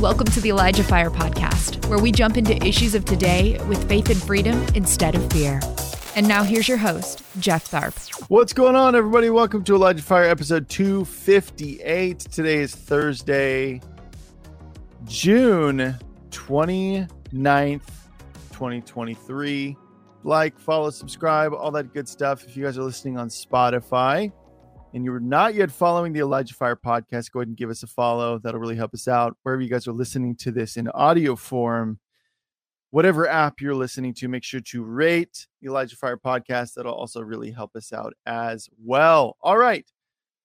Welcome to the Elijah Fire Podcast, where we jump into issues of today with faith and freedom instead of fear. And now here's your host, Jeff Tharp. What's going on, everybody? Welcome to Elijah Fire episode 258. Today is Thursday, June 29th, 2023. Like, follow, subscribe, all that good stuff. If you guys are listening on Spotify, and you're not yet following the Elijah Fire podcast, go ahead and give us a follow. That'll really help us out. Wherever you guys are listening to this in audio form, whatever app you're listening to, make sure to rate the Elijah Fire podcast. That'll also really help us out as well. All right.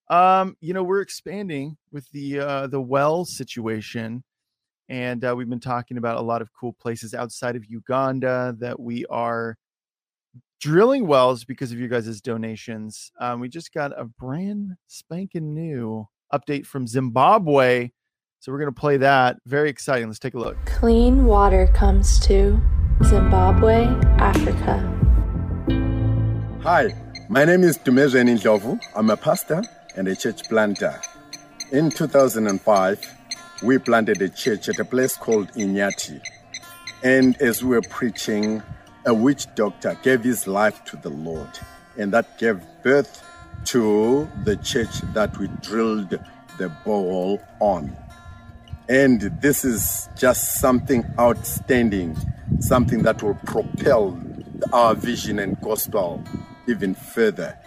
Um, you know, we're expanding with the uh the well situation. And uh, we've been talking about a lot of cool places outside of Uganda that we are drilling wells because of you guys' donations. Um, we just got a brand spanking new update from Zimbabwe. So we're going to play that. Very exciting. Let's take a look. Clean water comes to Zimbabwe, Africa. Hi, my name is Dumezweni Ndlovu. I'm a pastor and a church planter. In 2005, we planted a church at a place called Inyati. And as we were preaching, a witch doctor gave his life to the Lord, and that gave birth to the church that we drilled the ball on. And this is just something outstanding, something that will propel our vision and gospel even further.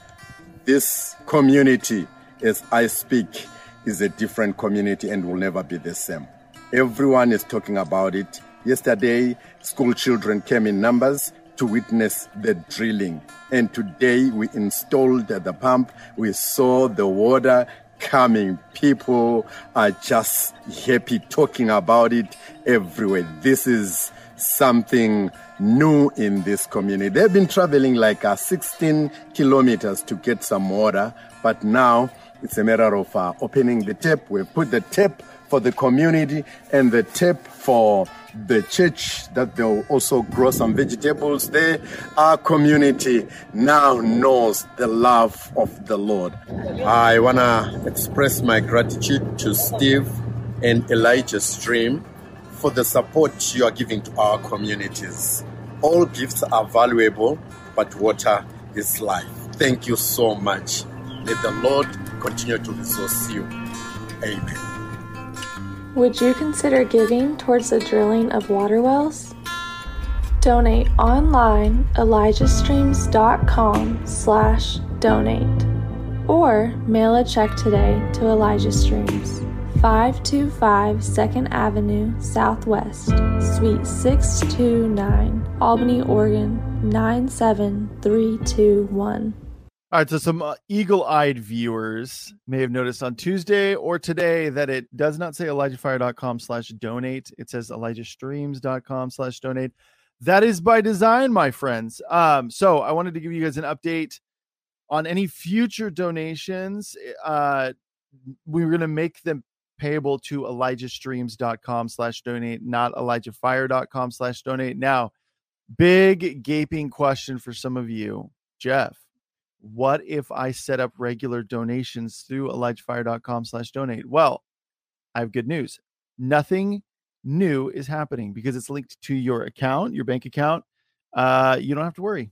This community, as I speak, is a different community and will never be the same. Everyone is talking about it. Yesterday, school children came in numbers to witness the drilling. And today we installed the pump. We saw the water coming. People are just happy talking about it everywhere. This is something new in this community. They've been traveling like uh, 16 kilometers to get some water, but now it's a matter of uh, opening the tap. We've put the tap for the community and the tap for the church that they'll also grow some vegetables there. Our community now knows the love of the Lord. I want to express my gratitude to Steve and Elijah Stream for the support you are giving to our communities. All gifts are valuable, but water is life. Thank you so much. May the Lord continue to resource you. Amen. Would you consider giving towards the drilling of water wells? Donate online elijahstreams.com slash donate or mail a check today to Elijah Streams, 525 2nd Avenue Southwest, Suite 629, Albany, Oregon 97321. All right, so some uh, eagle-eyed viewers may have noticed on Tuesday or today that it does not say elijahfire.com slash donate. It says elijahstreams.com slash donate. That is by design, my friends. Um, so I wanted to give you guys an update on any future donations. Uh, we're going to make them payable to elijahstreams.com slash donate, not elijahfire.com slash donate. Now, big gaping question for some of you, Jeff what if I set up regular donations through elijahfire.com slash donate? Well, I have good news. Nothing new is happening because it's linked to your account, your bank account. Uh, you don't have to worry.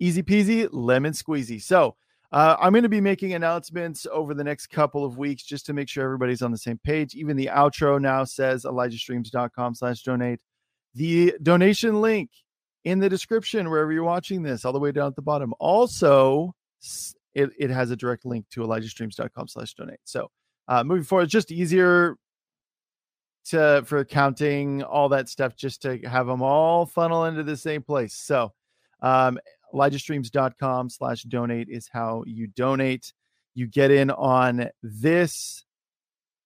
Easy peasy, lemon squeezy. So uh, I'm going to be making announcements over the next couple of weeks just to make sure everybody's on the same page. Even the outro now says elijahstreams.com slash donate. The donation link in the description wherever you're watching this, all the way down at the bottom. Also, it, it has a direct link to elijahstreams.com slash donate. So uh, moving forward, it's just easier to for accounting, all that stuff, just to have them all funnel into the same place. So um, elijahstreams.com slash donate is how you donate. You get in on this,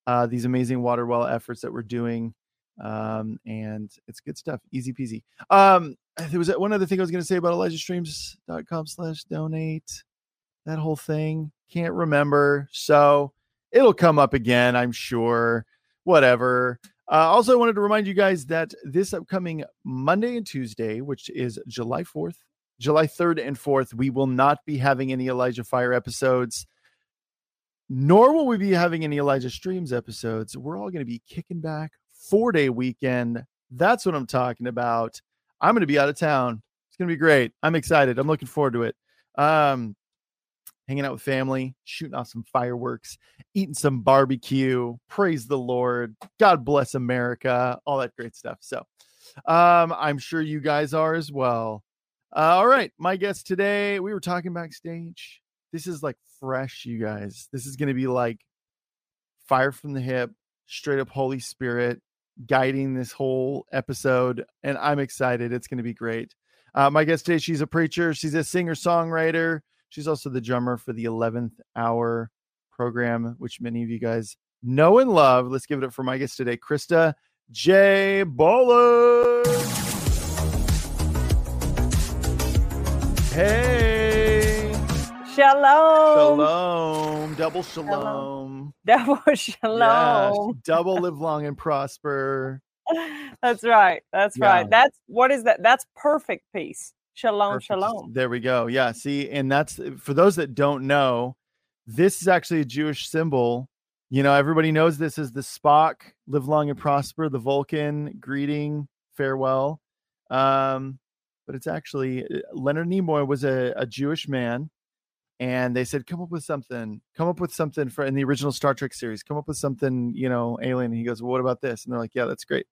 uh, these amazing water well efforts that we're doing. Um, and it's good stuff. Easy peasy. Um, there was one other thing I was going to say about elijahstreams.com slash donate that whole thing. Can't remember. So it'll come up again, I'm sure. Whatever. Uh, also, I wanted to remind you guys that this upcoming Monday and Tuesday, which is July 4th, July 3rd and 4th, we will not be having any Elijah Fire episodes, nor will we be having any Elijah Streams episodes. We're all going to be kicking back, four day weekend. That's what I'm talking about. I'm going to be out of town. It's going to be great. I'm excited. I'm looking forward to it. Um, hanging out with family, shooting off some fireworks, eating some barbecue. Praise the Lord. God bless America. All that great stuff. So, um, I'm sure you guys are as well. Uh, all right, my guest today, we were talking backstage. This is like fresh, you guys. This is going to be like fire from the hip, straight up Holy Spirit guiding this whole episode. And I'm excited. It's going to be great. Uh, my guest today, she's a preacher, she's a singer songwriter. She's also the drummer for the 11th hour program, which many of you guys know and love. Let's give it up for my guest today, Christa J. Bullock. Hey. Shalom. Shalom. Double shalom. Double shalom. double live long and prosper. That's right. That's Yeah. right. That's what is that? That's perfect peace. Shalom, Perfect. shalom. There we go. Yeah. See, and that's for those that don't know, this is actually a Jewish symbol. You know, everybody knows this is the Spock, live long and prosper, the Vulcan greeting, farewell. Um, but it's actually uh, Leonard Nimoy was a, a Jewish man, and they said, "Come up with something. Come up with something for in the original Star Trek series. Come up with something, you know, alien." And he goes, well, "What about this?" And they're like, "Yeah, that's great."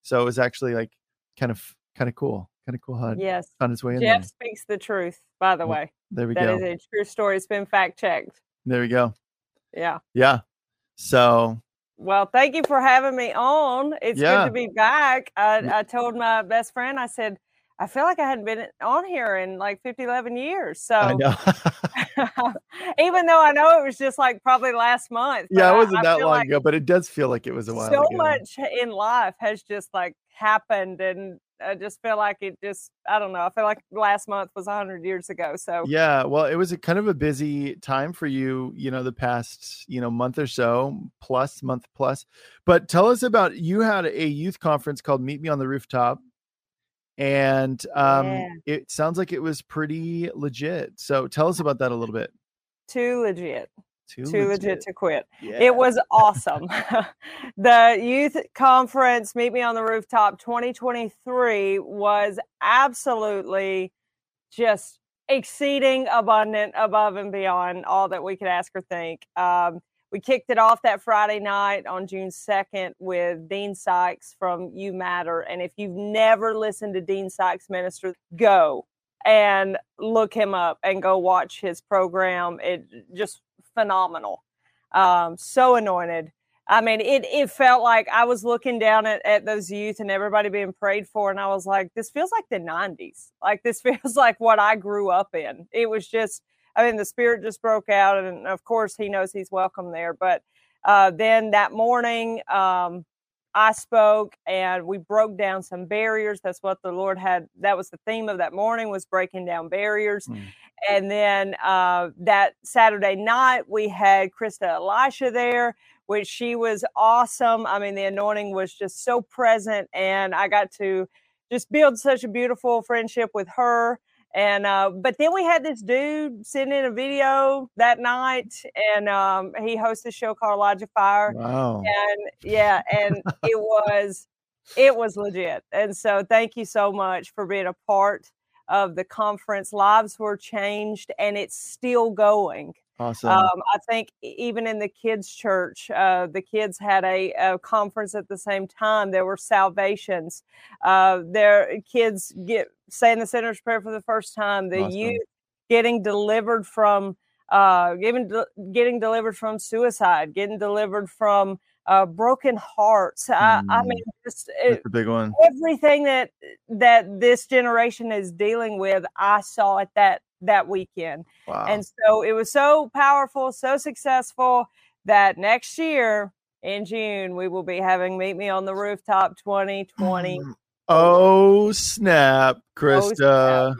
So it was actually like kind of kind of cool, kind of cool how Yes. found its way in Jeff there. speaks the truth, by the way. There we That go. is a true story. It's been fact checked. There we go. Yeah. Yeah. So Well, thank you for having me on. It's Yeah. good to be back. I, I told my best friend, I said, I feel like I hadn't been on here in like 50, 11 years. I So know. even though I know it was just like probably last month. yeah, it wasn't I that feel long like ago, but it does feel like it was a while so ago. much in life has just like happened and i just feel like it just i don't know i feel like last month was 100 years ago so Yeah, well, it was a kind of a busy time for you, you know, the past, you know, month or so, plus month plus. But tell us about you had a youth conference called Meet Me on the Rooftop. And um Yeah. it sounds like it was pretty legit. So tell us about that a little bit. too legit Too, too legit, to quit. Yeah. it was awesome. The youth conference meet me on the rooftop 2023 was absolutely just exceeding abundant above and beyond all that we could ask or think. Um, we kicked it off that friday night on june 2nd with dean sykes from you matter and if you've never listened to dean sykes minister go and look him up and go watch his program it just phenomenal um, so anointed I mean, it it felt like I was looking down at, at those youth and everybody being prayed for, and I was like, this feels like the '90s. Like this feels like what I grew up in. It was just, I mean, the spirit just broke out, and of course, he knows he's welcome there. But uh, then that morning, um, I spoke, and we broke down some barriers. That's what the Lord had. That was the theme of that morning was breaking down barriers. Mm. And then uh, that Saturday night, we had Krista Elisha there which she was awesome. I mean, the anointing was just so present, and I got to just build such a beautiful friendship with her. And uh, but then we had this dude sitting in a video that night, and um, he hosts a show called Elijah Fire, Wow. and yeah, and it was it was legit. And so, thank you so much for being a part of the conference. Lives were changed, and it's still going. Awesome. Um, I think even in the kids' church, uh, the kids had a, a conference at the same time. There were salvations. Uh, their kids get saying the sinner's prayer for the first time. The Awesome. youth getting delivered from uh, getting getting delivered from suicide, getting delivered from uh, broken hearts. I, I Mm. mean, just it, a big one. everything that that this generation is dealing with. I saw at that that weekend. Wow. And so it was so powerful, so successful that next year in June, we will be having Meet Me on the Rooftop 2020. Mm. oh snap, Christa.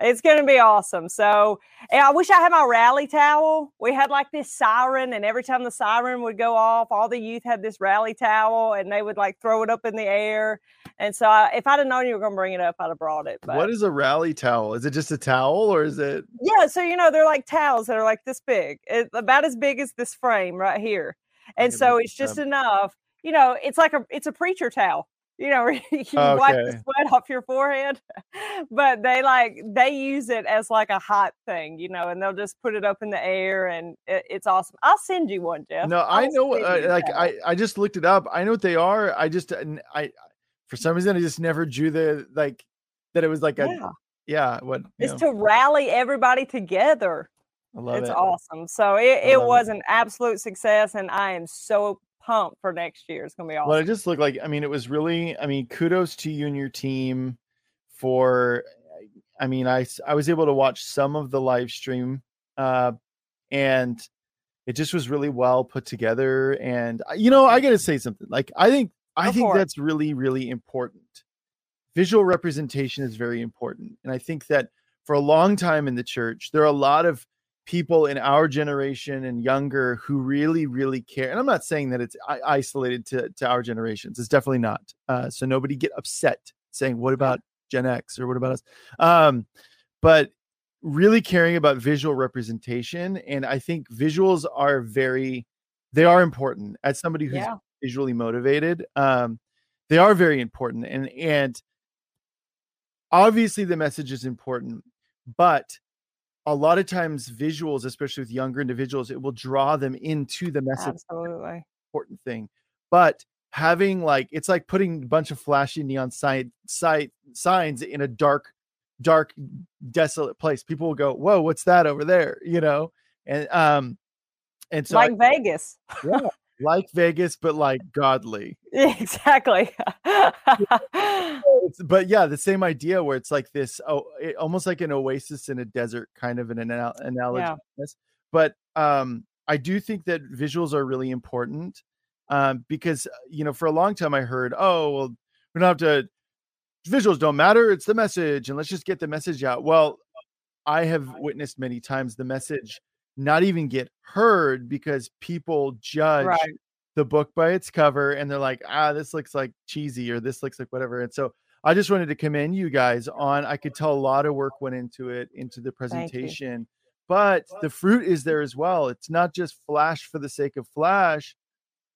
It's going to be awesome. So and I wish I had my rally towel. We had like this siren, and every time the siren would go off, all the youth had this rally towel and they would like throw it up in the air. And so I, if I'd have known you were going to bring it up, I'd have brought it. But What is a rally towel? Is it just a towel or is it Yeah, so you know they're like towels that are like this big, it, about as big as this frame right here, and so it's just up. enough. you know, it's like a it's a preacher towel. You know, you wipe the sweat off your forehead, but they like they use it as like a hot thing, you know, and they'll just put it up in the air, and it, it's awesome. I'll send you one, Jeff. No, I I'll know. Uh, like that. I, I just looked it up. I know what they are. I just, uh, I, for some reason, I just never drew the like that. It was like a yeah, yeah. What? it's know, to rally everybody together. I love it's it. It's awesome. So it, it love it. was an absolute success, and I am so pumped for next year. It's gonna be awesome. Well, it just looked like. I mean, it was really. I mean, kudos to you and your team for. I mean, I I was able to watch some of the live stream, uh, and it just was really well put together. And you know, I got to say something. Like, I think I think for it. that's really really important. Visual representation is very important, and I think that for a long time in the church, there are a lot of people in our generation and younger who really really care and i'm not saying that it's isolated to, to our generations it's definitely not uh, so nobody get upset saying what about gen x or what about us um, but really caring about visual representation and i think visuals are very they are important as somebody who's yeah, visually motivated um they are very important and and obviously the message is important but a lot of times visuals especially with younger individuals it will draw them into the message absolutely. important thing but having like it's like putting a bunch of flashy neon sign, sign, signs in a dark dark desolate place people will go whoa what's that over there you know and um and so I- like Vegas. yeah, like vegas but like godly exactly. But yeah, the same idea where it's like this, oh, it, almost like an oasis in a desert, kind of an anal- analogy. Yeah. But um, I do think that visuals are really important um, because uh, you know, for a long time I heard, oh, well, we don't have to. Visuals don't matter. It's the message, and let's just get the message out. Well, I have witnessed many times the message not even get heard because people judge right. the book by its cover and they're like ah this looks like cheesy or this looks like whatever. And so i just wanted to commend you guys on i could tell a lot of work went into it into the presentation but the fruit is there as well. It's not just flash for the sake of flash.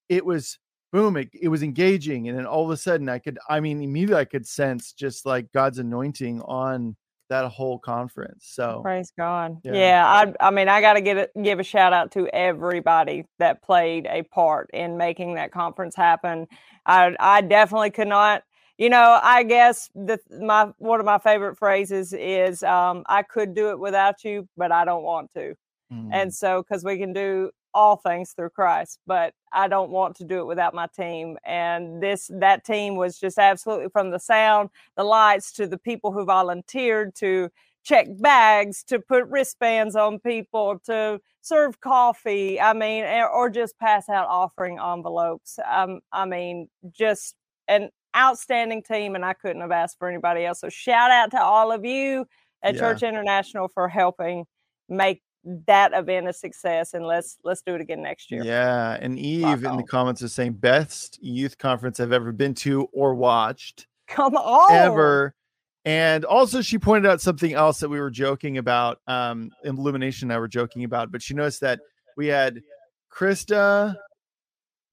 It was boom it, it was engaging and then all of a sudden i could i mean immediately i could sense just like god's anointing on that whole conference so Praise God. Yeah. Yeah, I I mean I got to it, give a shout out to everybody that played a part in making that conference happen. I I definitely could not. You know, I guess the my one of my favorite phrases is um, I could do it without you, but I don't want to. mm, And so, because we can do all things through Christ, but I don't want to do it without my team. And this, that team was just absolutely from the sound, the lights to the people who volunteered to check bags, to put wristbands on people, to serve coffee. I mean, or, or just pass out offering envelopes. Um, I mean, just an outstanding team. And I couldn't have asked for anybody else. So shout out to all of you at Yeah. Church International for helping make that event a success and let's let's do it again next year. Yeah, and Eve in the comments is saying best youth conference I've ever been to or watched Come on. ever. And also she pointed out something else that we were joking about. Um, Illumination and I were joking about, but she noticed that we had Krista,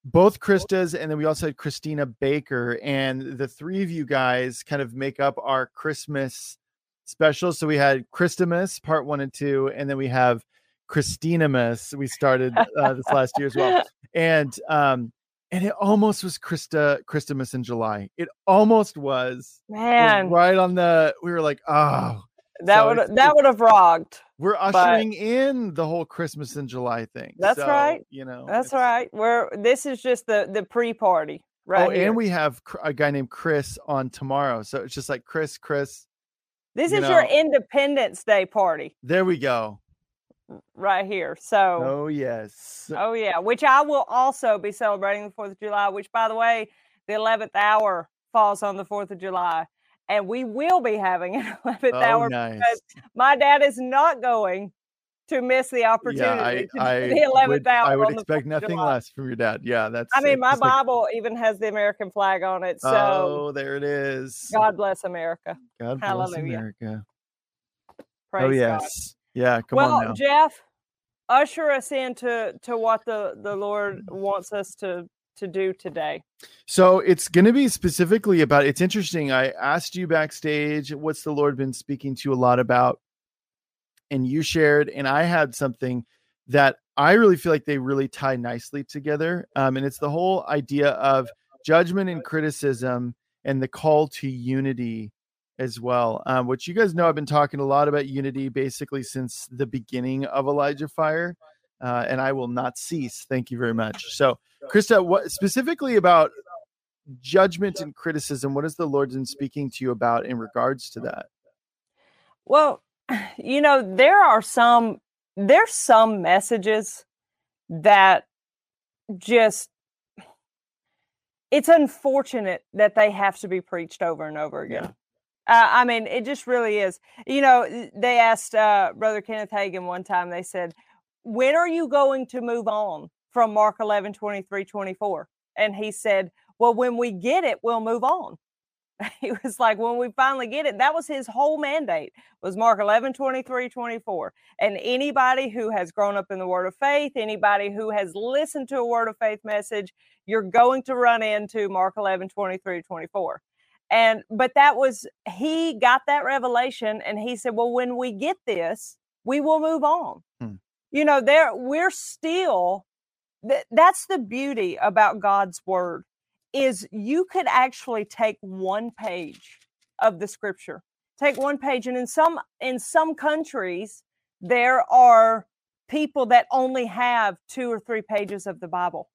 both Kristas, and then we also had Christina Baker, and the three of you guys kind of make up our Christmas special. So we had Christmas part one and two, and then we have Christinamus. We started uh, this last year as well, and um, and it almost was Krista Christmas in July. It almost was It was Man, right on the. We were like, oh, that so would it's- that would have rocked. we're ushering in the whole Christmas in July thing. That's So, right. You know, That's right. We're this is just the the pre-party right oh, here. and we have a guy named Chris on tomorrow, so it's just like Chris, Chris. This you is your Independence Day party There we go. right here. So Oh yes. Oh yeah, which I will also be celebrating the Fourth of July. Which, by the way, the eleventh hour falls on the Fourth of July, and we will be having an eleventh Oh, hour. nice. because my dad is not going to miss the opportunity Yeah, I, I the eleventh would, hour. I would expect nothing July. less from your dad. Yeah, that's. I mean, my just like, Bible even has the American flag on it. So oh, there it is. God bless America. God bless hallelujah. America. Oh, Praise oh God. yes. Yeah. Come well, on now. Jeff, usher us into to what the the Lord mm. wants us to to do today? So it's going to be specifically about. It's interesting. I asked you backstage, what's the Lord been speaking to you a lot about, and you shared, and I had something that I really feel like they really tie nicely together. Um, and it's the whole idea of judgment and criticism and the call to unity as well. Um, which you guys know, I've been talking a lot about unity basically since the beginning of Elijah Fire, uh, and I will not cease. Thank you very much. So, Christa, what specifically about judgment and criticism? What has the Lord been speaking to you about in regards to that? Well, you know, there are some there's some messages that just it's unfortunate that they have to be preached over and over again. Yeah. Uh, I mean, it just really is. You know, they asked uh, Brother Kenneth Hagin one time, they said, When are you going to move on from Mark 11, 23, 24? And he said, Well, when we get it, we'll move on. he was like when we finally get it that was his whole mandate was mark 11 23 24 and anybody who has grown up in the word of faith anybody who has listened to a word of faith message you're going to run into mark 11 23 24 and but that was he got that revelation and he said well when we get this we will move on. Hmm. you know there we're still that, that's the beauty about god's word is you could actually take one page of the scripture take one page and in some in some countries there are people that only have two or three pages of the bible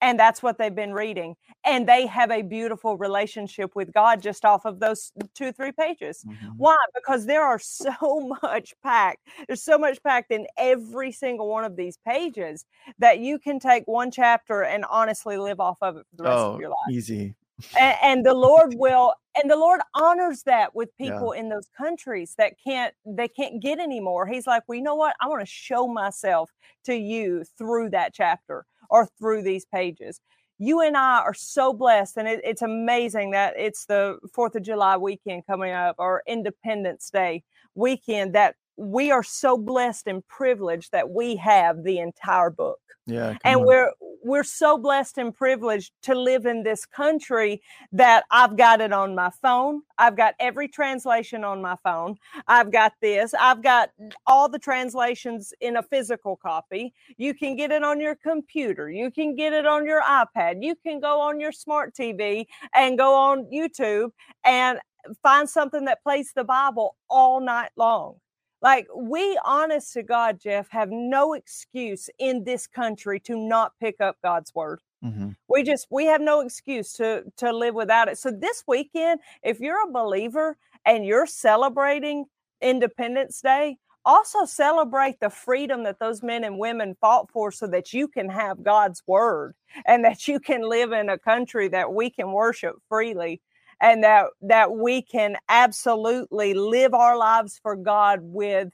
and that's what they've been reading and they have a beautiful relationship with god just off of those two three pages. Mm-hmm. why? Because there are so much packed there's so much packed in every single one of these pages that you can take one chapter and honestly live off of it for the rest oh, of your life. easy. And, and, the lord will and the lord honors that with people yeah. in those countries that can't they can't get anymore. He's like well you know what? I want to show myself to you through that chapter or through these pages. You and I are so blessed, and it, it's amazing that it's the Fourth of July weekend coming up or Independence Day weekend that we are so blessed and privileged that we have the entire book. Yeah. And on. we're we're so blessed and privileged to live in this country that I've got it on my phone. I've got every translation on my phone. I've got this. I've got all the translations in a physical copy. You can get it on your computer. You can get it on your iPad. You can go on your smart TV and go on YouTube and find something that plays the Bible all night long. Like we, honest to God, Jeff, have no excuse in this country to not pick up God's word. Mm-hmm. We just we have no excuse to to live without it. So this weekend, if you're a believer and you're celebrating Independence Day, also celebrate the freedom that those men and women fought for so that you can have God's word and that you can live in a country that we can worship freely and that that we can absolutely live our lives for God with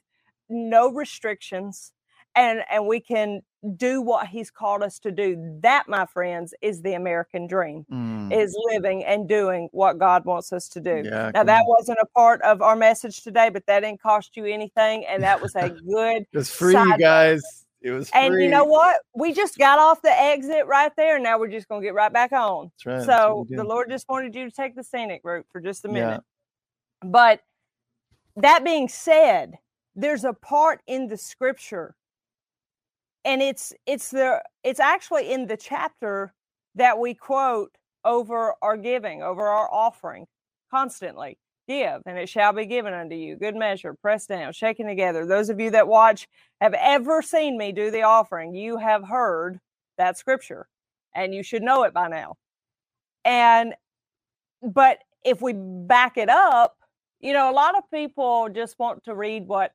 no restrictions and and we can do what he's called us to do that my friends is the american dream mm. is living and doing what god wants us to do yeah, now that on. wasn't a part of our message today but that didn't cost you anything and that was a good it's free you guys it was free. And you know what? We just got off the exit right there. Now we're just going to get right back on. That's right. So the Lord just wanted you to take the scenic route for just a minute. Yeah. But that being said, there's a part in the scripture and it's it's the it's actually in the chapter that we quote over our giving, over our offering constantly give and it shall be given unto you. Good measure pressed down shaken together. Those of you that watch have ever seen me do the offering you have heard that scripture and you should know it by now. And but if we back it up you know a lot of people just want to read what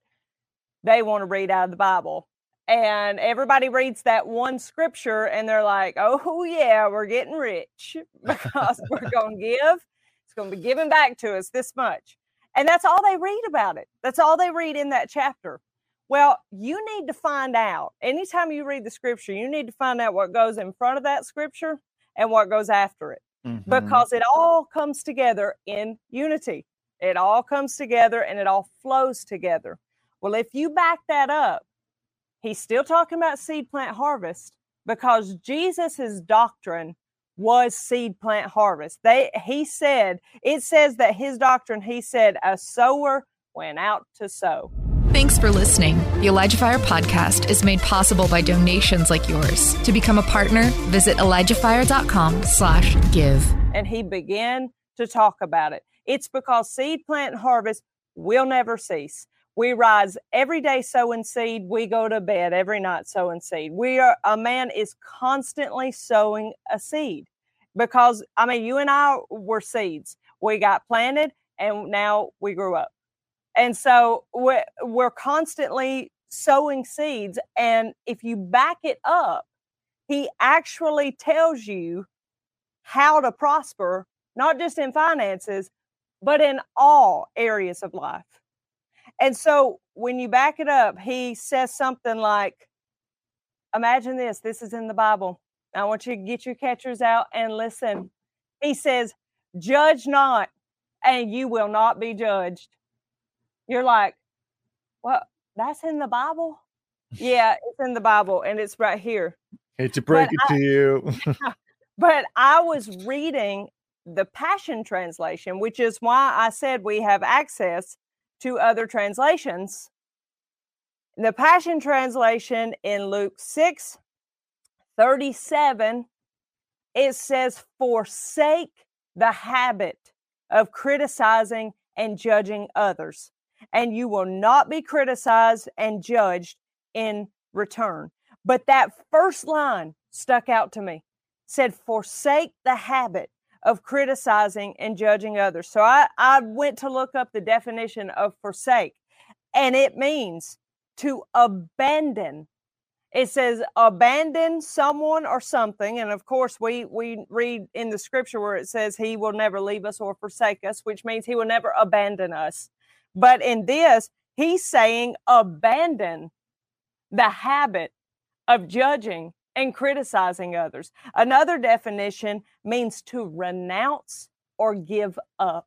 they want to read out of the bible and everybody reads that one scripture and they're like oh yeah we're getting rich because we're going to give going to be given back to us this much. And that's all they read about it. That's all they read in that chapter. Well, you need to find out. Anytime you read the scripture, you need to find out what goes in front of that scripture and what goes after it. Mm-hmm. Because it all comes together in unity. It all comes together and it all flows together. Well, if you back that up, he's still talking about seed plant harvest because Jesus's doctrine was seed plant harvest. They he said, it says that his doctrine, he said, a sower went out to sow. Thanks for listening. The Elijah Fire podcast is made possible by donations like yours. To become a partner, visit ElijahFire.com slash give. And he began to talk about it. It's because seed plant harvest will never cease. We rise every day sowing seed. We go to bed every night sowing seed. We are a man is constantly sowing a seed because I mean you and I were seeds. We got planted and now we grew up. And so we're, we're constantly sowing seeds. And if you back it up, he actually tells you how to prosper, not just in finances, but in all areas of life. And so when you back it up, he says something like, Imagine this, this is in the Bible. I want you to get your catchers out and listen. He says, Judge not, and you will not be judged. You're like, What? That's in the Bible? Yeah, it's in the Bible and it's right here. Hate to break But it I- to you. But I was reading the Passion Translation, which is why I said we have access to other translations. The Passion Translation in Luke 6 37, it says, Forsake the habit of criticizing and judging others, and you will not be criticized and judged in return. But that first line stuck out to me said, Forsake the habit of criticizing and judging others. So I, I went to look up the definition of forsake, and it means to abandon. It says abandon someone or something. And of course, we, we read in the scripture where it says he will never leave us or forsake us, which means he will never abandon us. But in this, he's saying abandon the habit of judging and criticizing others. Another definition means to renounce or give up.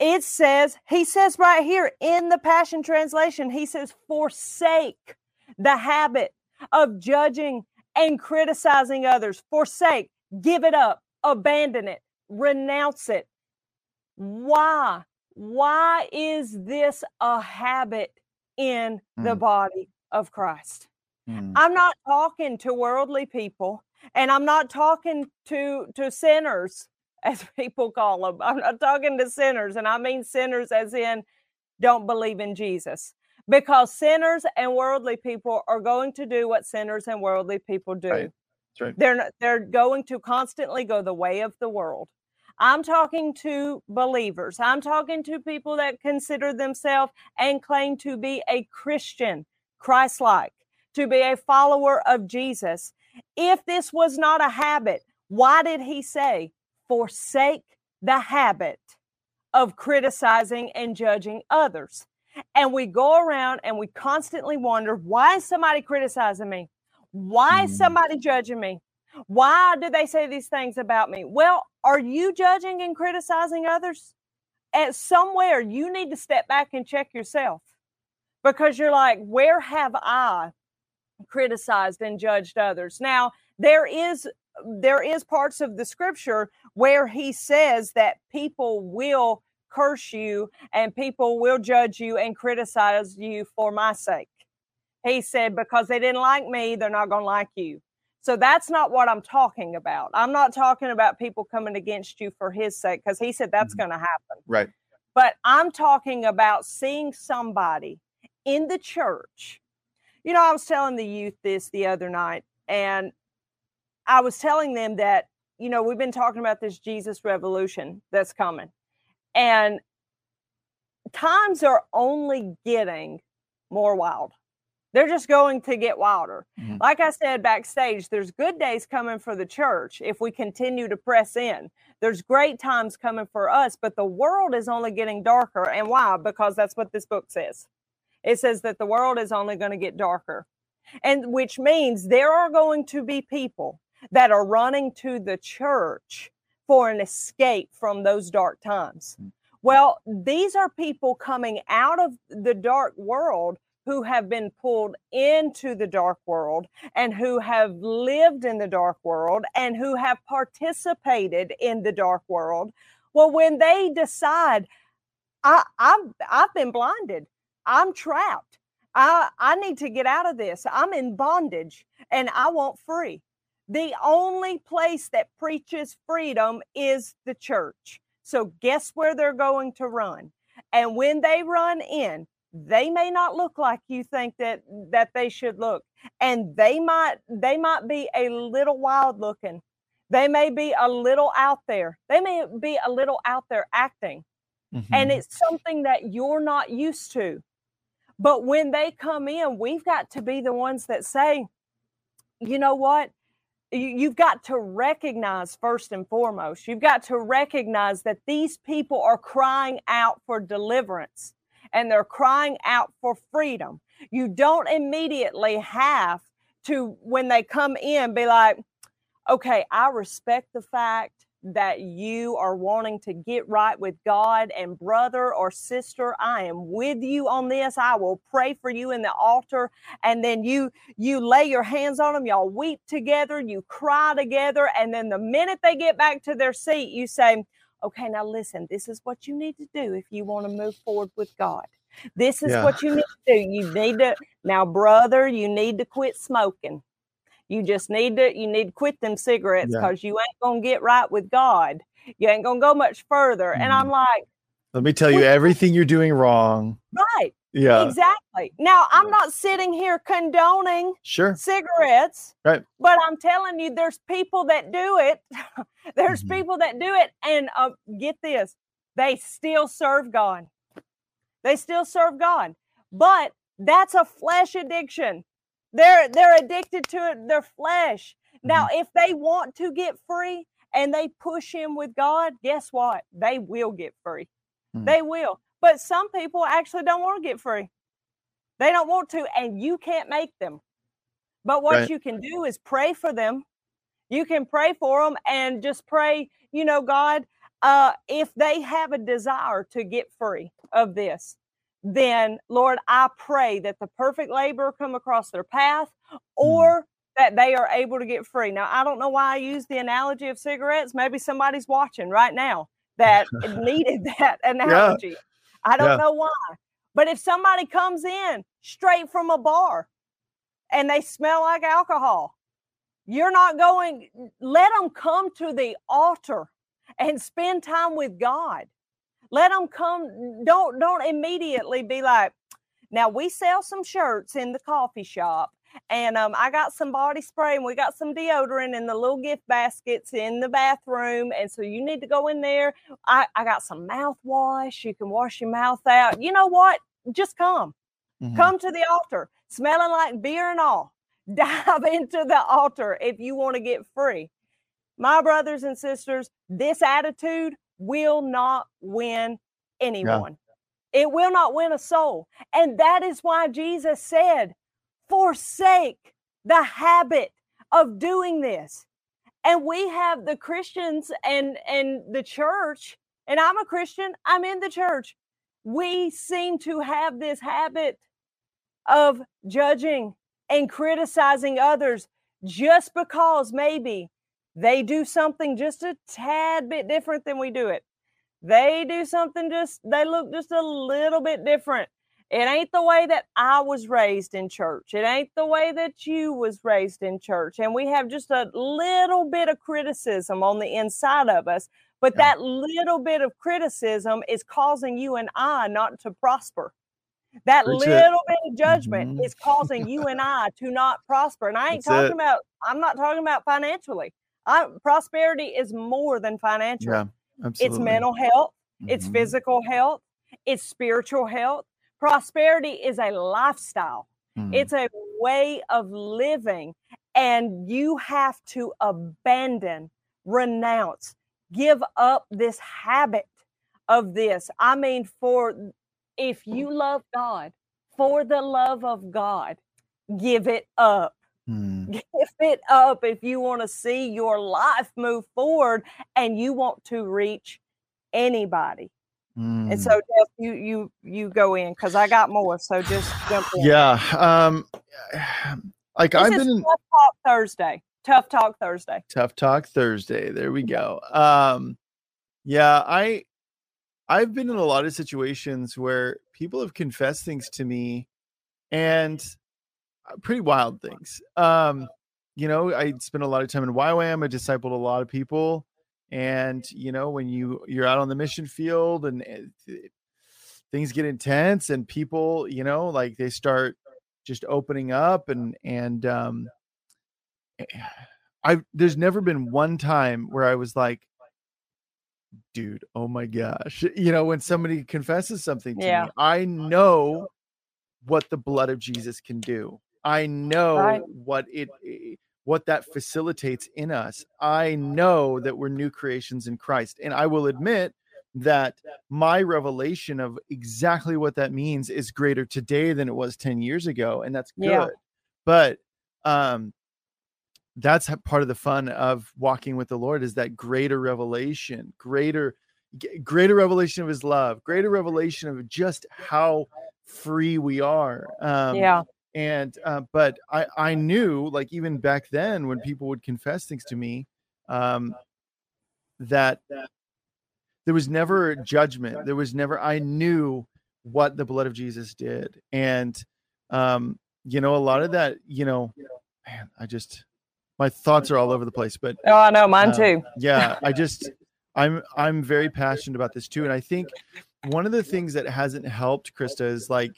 It says, he says right here in the Passion Translation, he says, forsake the habit of judging and criticizing others. Forsake, give it up, abandon it, renounce it. Why? Why is this a habit in the Hmm. body of Christ? Hmm. I'm not talking to worldly people and I'm not talking to to sinners as people call them. I'm not talking to sinners and I mean sinners as in don't believe in Jesus. Because sinners and worldly people are going to do what sinners and worldly people do. Right. Right. They're not, they're going to constantly go the way of the world. I'm talking to believers. I'm talking to people that consider themselves and claim to be a Christian, Christ-like, to be a follower of Jesus. If this was not a habit, why did he say, forsake the habit of criticizing and judging others? And we go around and we constantly wonder, why is somebody criticizing me? Why is Mm. somebody judging me? Why do they say these things about me? Well, are you judging and criticizing others? At somewhere you need to step back and check yourself because you're like, where have I criticized and judged others? Now, there is there is parts of the scripture where he says that people will curse you and people will judge you and criticize you for my sake. He said, because they didn't like me, they're not going to like you. So that's not what I'm talking about. I'm not talking about people coming against you for his sake, because he said that's Mhm. going to happen. Right. But I'm talking about seeing somebody in the church. You know, I was telling the youth this the other night, and I was telling them that, you know, we've been talking about this Jesus revolution that's coming. And times are only getting more wild. They're just going to get wilder. Mhm. Like I said backstage, there's good days coming for the church if we continue to press in. There's great times coming for us, but the world is only getting darker. And why? Because that's what this book says. It says that the world is only going to get darker. And which means there are going to be people that are running to the church for an escape from those dark times. Hmm. Well, these are people coming out of the dark world who have been pulled into the dark world and who have lived in the dark world and who have participated in the dark world. Well, when they decide, I, I'm, I've been blinded, I'm trapped, I, I need to get out of this, I'm in bondage, and I want free. The only place that preaches freedom is the church. So, guess where they're going to run? And when they run in, they may not look like you think that that they should look and they might they might be a little wild looking they may be a little out there they may be a little out there acting mm-hmm. and it's something that you're not used to but when they come in we've got to be the ones that say you know what? You've got to recognize first and foremost you've got to recognize that these people are crying out for deliverance and they're crying out for freedom. You don't immediately have to when they come in be like okay i respect the fact that you are wanting to get right with God and brother or sister I am with you on this. I will pray for you in the altar and then you you lay your hands on them y'all weep together you cry together and then the minute they get back to their seat you say okay now listen this is what you need to do if you want to move forward with God. This is yeah. what you need to do. You need to now brother you need to quit smoking you just need to you need to quit them cigarettes because yeah. you ain't gonna get right with God. You ain't gonna go much further. Mm. And I'm mm-hmm. like, let me tell you everything you're doing wrong. Right. Yeah. Exactly. Now I'm not sitting here condoning sure cigarettes. Right. But I'm telling you, there's people that do it. there's mm-hmm. people that do it, and uh, get this, they still serve God. They still serve God. But that's a flesh addiction. They're they're addicted to it, their flesh. Now, mm-hmm. if they want to get free and they push him with God, guess what? They will get free. Mm-hmm. They will. But some people actually don't want to get free. They don't want to, and you can't make them. But what right. you can do is pray for them. You can pray for them and just pray, you know, God, uh, if they have a desire to get free of this, then Lord, I pray that the perfect laborer come across their path mm. or that they are able to get free. Now, I don't know why I use the analogy of cigarettes. Maybe somebody's watching right now that needed that analogy. Yeah. I don't yeah. know why. But if somebody comes in straight from a bar and they smell like alcohol, you're not going, let them come to the altar and spend time with God let them come. Don't don't immediately be like, now we sell some shirts in the coffee shop. And um, I got some body spray and we got some deodorant in the little gift baskets in the bathroom. And so you need to go in there. I, I got some mouthwash. You can wash your mouth out. You know what? Just come. Mm-hmm. Come to the altar, smelling like beer and all. Dive into the altar if you want to get free. My brothers and sisters, this attitude will not win anyone. Yeah. It will not win a soul. And that is why Jesus said, forsake the habit of doing this. And we have the Christians and and the church, and I'm a Christian, I'm in the church. We seem to have this habit of judging and criticizing others just because maybe they do something just a tad bit different than we do it. They do something just, they look just a little bit different. It ain't the way that I was raised in church. It ain't the way that you was raised in church. And we have just a little bit of criticism on the inside of us. But yeah. that little bit of criticism is causing you and I not to prosper. That Preach little it. bit of judgment mm-hmm. is causing you and I to not prosper. And I ain't That's talking it. about, I'm not talking about financially. I, prosperity is more than financial. Yeah, absolutely. It's mental health, mm-hmm. it's physical health, it's spiritual health. Prosperity is a lifestyle. Mm-hmm. It's a way of living and you have to abandon, renounce, give up this habit of this. I mean for if you love God, for the love of God, give it up. Mm. Give it up if you want to see your life move forward and you want to reach anybody. And so Jeff, you you you go in because I got more. So just jump in. Yeah. Um like This I've been in Tough Talk Thursday. Tough Talk Thursday. Tough Talk Thursday. There we go. Um yeah, I I've been in a lot of situations where people have confessed things to me and pretty wild things. Um you know, I spent a lot of time in YWAM. I discipled a lot of people and you know, when you you're out on the mission field and it- things get intense and people, you know, like they start just opening up and and um I there's never been one time where I was like, dude, oh my gosh. You know, when somebody confesses something to Yeah. me, I know what the blood of Jesus can do. I know Right. what it eh, what that facilitates in us. I know that we're new creations in Christ. And I will admit that my revelation of exactly what that means is greater today than it was 10 years ago and that's good. Yeah. But um that's part of the fun of walking with the Lord is that greater revelation, greater greater revelation of his love, greater revelation of just how free we are. Um yeah. And uh, but I I knew like even back then when people would confess things to me um that there was never judgment. There was never I knew what the blood of Jesus did. And um you know a lot of that you know man I just my thoughts are all over the place but Oh, I know mine um, too. yeah i just i'm i'm very passionate about this too. And i think one of the things that hasn't helped Christa is like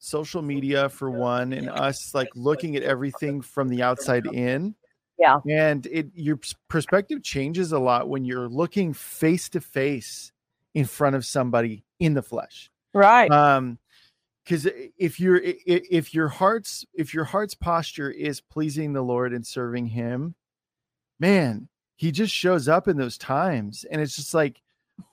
social media for one and us like looking at everything from the outside in Yeah. and it your perspective changes a lot when you're looking face to face in front of somebody in the flesh Right. um because if your i- i- if your heart's if your heart's posture is pleasing the lord and serving him man he just shows up in those times and it's just like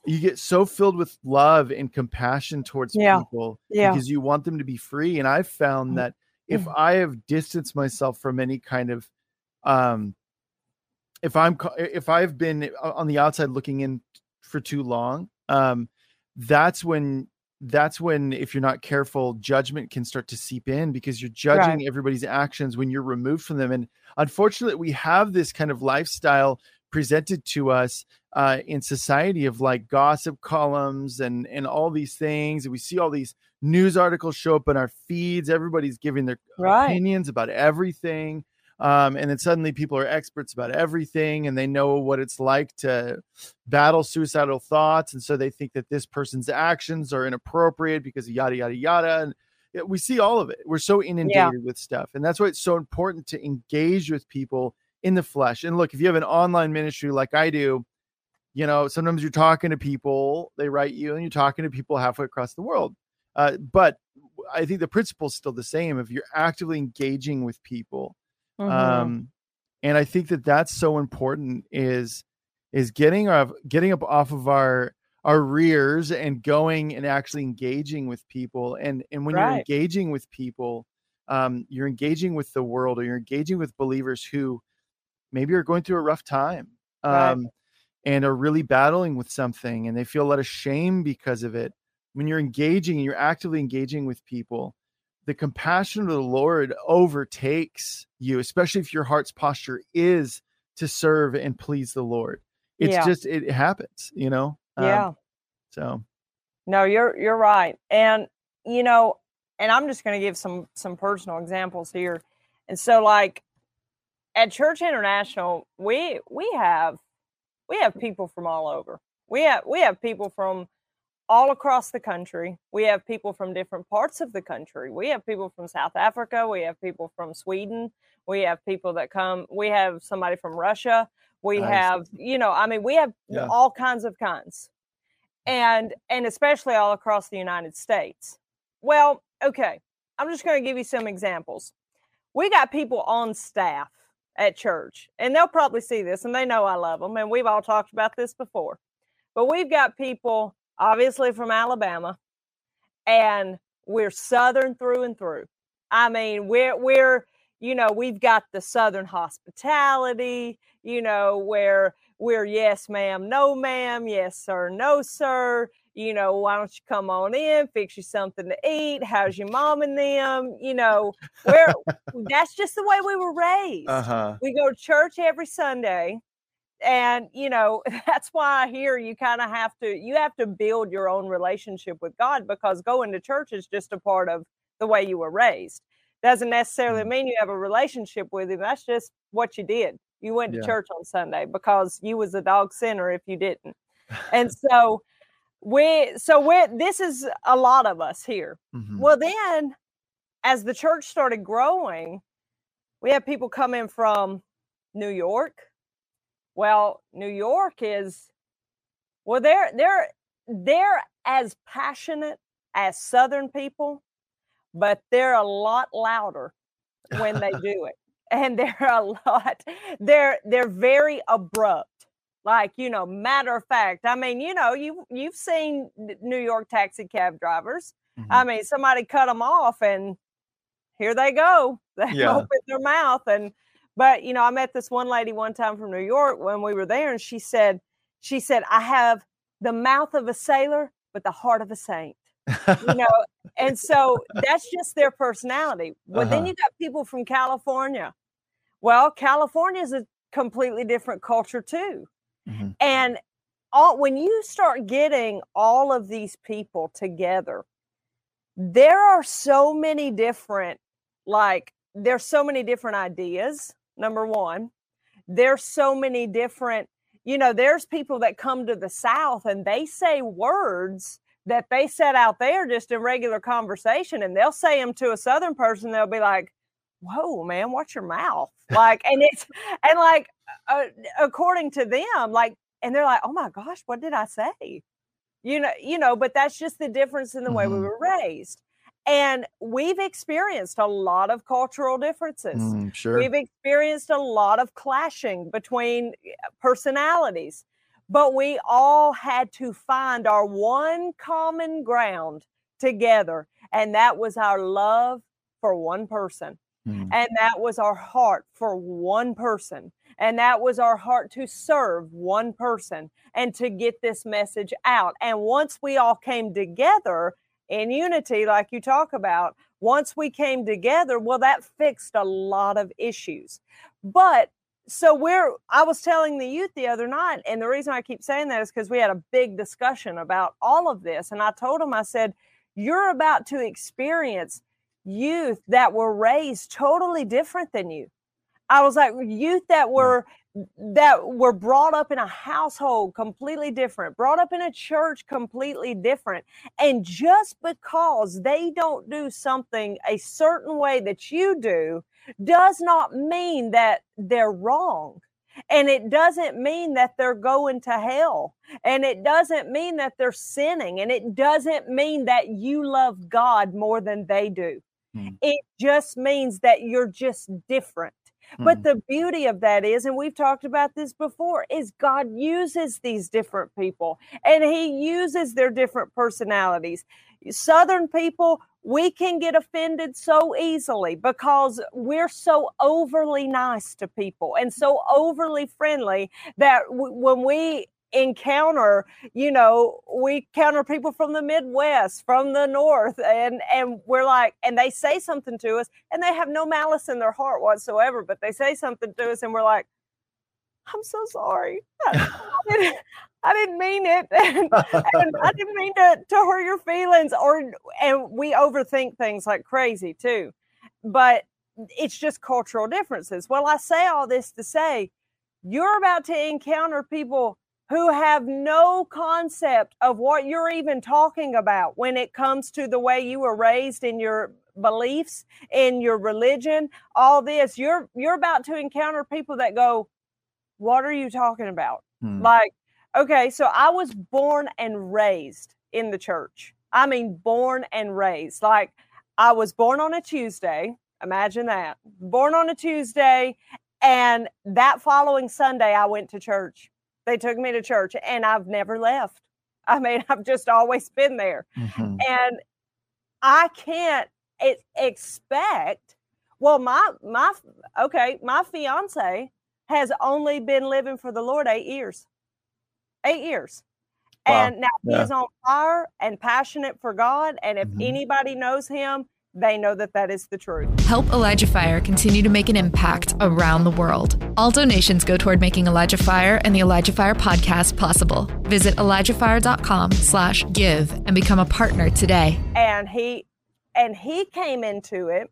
you get so filled with love and compassion towards Yeah. people Yeah. because you want them to be free and i've found that if i have distanced myself from any kind of um if i'm if i've been on the outside looking in for too long um that's when that's when if you're not careful judgment can start to seep in because you're judging everybody's actions when you're removed from them and unfortunately we have this kind of lifestyle presented to us uh, in society of like gossip columns and and all these things and we see all these news articles show up in our feeds everybody's giving their Right. opinions about everything um, and then suddenly people are experts about everything and they know what it's like to battle suicidal thoughts and so they think that this person's actions are inappropriate because of yada yada yada and we see all of it we're so inundated with stuff and that's why it's so important to engage with people in the flesh. And look if you have an online ministry like i do you know sometimes you're talking to people they write you and you're talking to people halfway across the world. Uh, but i think the principle is still the same. If you're actively engaging with people Mhm. um and i think that that's so important is is getting our getting up off of our our rears and going and actually engaging with people. And and when you're engaging with people um you're engaging with the world or you're engaging with believers who maybe are going through a rough time Right. um and are really battling with something and they feel a lot of shame because of it when you're engaging and you're actively engaging with people the compassion of the lord overtakes you especially if your heart's posture is to serve and please the lord it's Yeah. just it happens you know Um, yeah. so No, you're you're right. And you know, and I'm just going to give some some personal examples here. And so like at Church International, we we have we have people from all over. We have we have people from all across the country. We have people from different parts of the country. We have people from South Africa, we have people from Sweden, we have people that come, we have somebody from Russia. We Nice. have, you know, I mean, we have Yeah. all kinds of kinds and and especially all across the United States. Well, okay, I'm just going to give you some examples. We got people on staff at church, and they'll probably see this, and they know I love them, and we've all talked about this before. But we've got people obviously from Alabama, and we're Southern through and through. I mean, we're we're you know, we've got the Southern hospitality, you know, where we're yes, ma'am, no, ma'am, yes, sir, no, sir. You know, why don't you come on in, fix you something to eat? How's your mom and them? You know, where that's just the way we were raised. Uh-huh. We go to church every Sunday. And, you know, that's why I hear you kind of have to, you have to build your own relationship with God because going to church is just a part of the way you were raised doesn't necessarily Mm. mean you have a relationship with him. That's just what you did. You went to Yeah. church on Sunday because you was a dog sinner if you didn't. And so we so we this is a lot of us here. Mhm. Well then as the church started growing, we had people coming from New York. Well, New York is well they're they're they're as passionate as southern people but they're a lot louder when they do it and they're a lot they're they're very abrupt like you know matter of fact i mean you know you you've seen new york taxi cab drivers i Mhm. mean somebody cut them off and here they go they Yeah. open their mouth and but you know i met this one lady one time from new york when we were there and she said she said i have the mouth of a sailor but the heart of a saint you know and so that's just their personality well then Uh-huh. you got people from california well california is a completely different culture too Mhm. and all when you start getting all of these people together there are so many different like there's so many different ideas number one there's so many different you know there's people that come to the south and they say words that they said out there just in regular conversation and they'll say them to a southern person they'll be like whoa man watch your mouth like and it's and like uh, according to them like and they're like oh my gosh what did i say you know you know but that's just the difference in the way we Mhm. were raised and we've experienced a lot of cultural differences Mm, sure. We've experienced a lot of clashing between eh, personalities, but we all had to find our one common ground together, and that was our love for one person. Mm. And that was our heart for one person. And that was our heart to serve one person and to get this message out. And once we all came together in unity, like you talk about, once we came together, well, that fixed a lot of issues. But so we're, I was telling the youth the other night, and the reason I keep saying that is because we had a big discussion about all of this. And I told them, I said, you're about to experience youth that were raised totally different than you. I was like youth that were that were brought up in a household completely different, brought up in a church completely different. And just because they don't do something a certain way that you do does not mean that they're wrong. And it doesn't mean that they're going to hell. And it doesn't mean that they're sinning. And it doesn't mean that you love God more than they do. Hmm. It just means that you're just different. But Mhm. the beauty of that is, and we've talked about this before, is God uses these different people and He uses their different personalities. Southern people, we can get offended so easily because we're so overly nice to people and so overly friendly that w- when we encounter you know we counter people from the midwest from the north and and we're like and they say something to us and they have no malice in their heart whatsoever but they say something to us and we're like i'm so sorry. I, didn't mean it. And, and i didn't mean to, to hurt your feelings or and we overthink things like crazy too. But it's just cultural differences. Well i say all this to say you're about to encounter people who have no concept of what you're even talking about when it comes to the way you were raised in your beliefs in your religion all this. You're you're about to encounter people that go what are you talking about? Hmm. like okay so i was born and raised in the church. I mean born and raised. Like i was born on a tuesday imagine that. Born on a tuesday and that following sunday i went to church they took me to church and I've never left. I mean, I've just always been there. Mhm. And I can't expect Well, my my okay, my fiance has only been living for the Lord eight years. Eight years. Wow. And now Yeah. he's on fire and passionate for God. And if Mhm. anybody knows him, they know that that is the truth. Help Elijah Fire continue to make an impact around the world. All donations go toward making Elijah Fire and the Elijah Fire podcast possible. Visit ElijahFire.com slash give and become a partner today. And he and he came into it.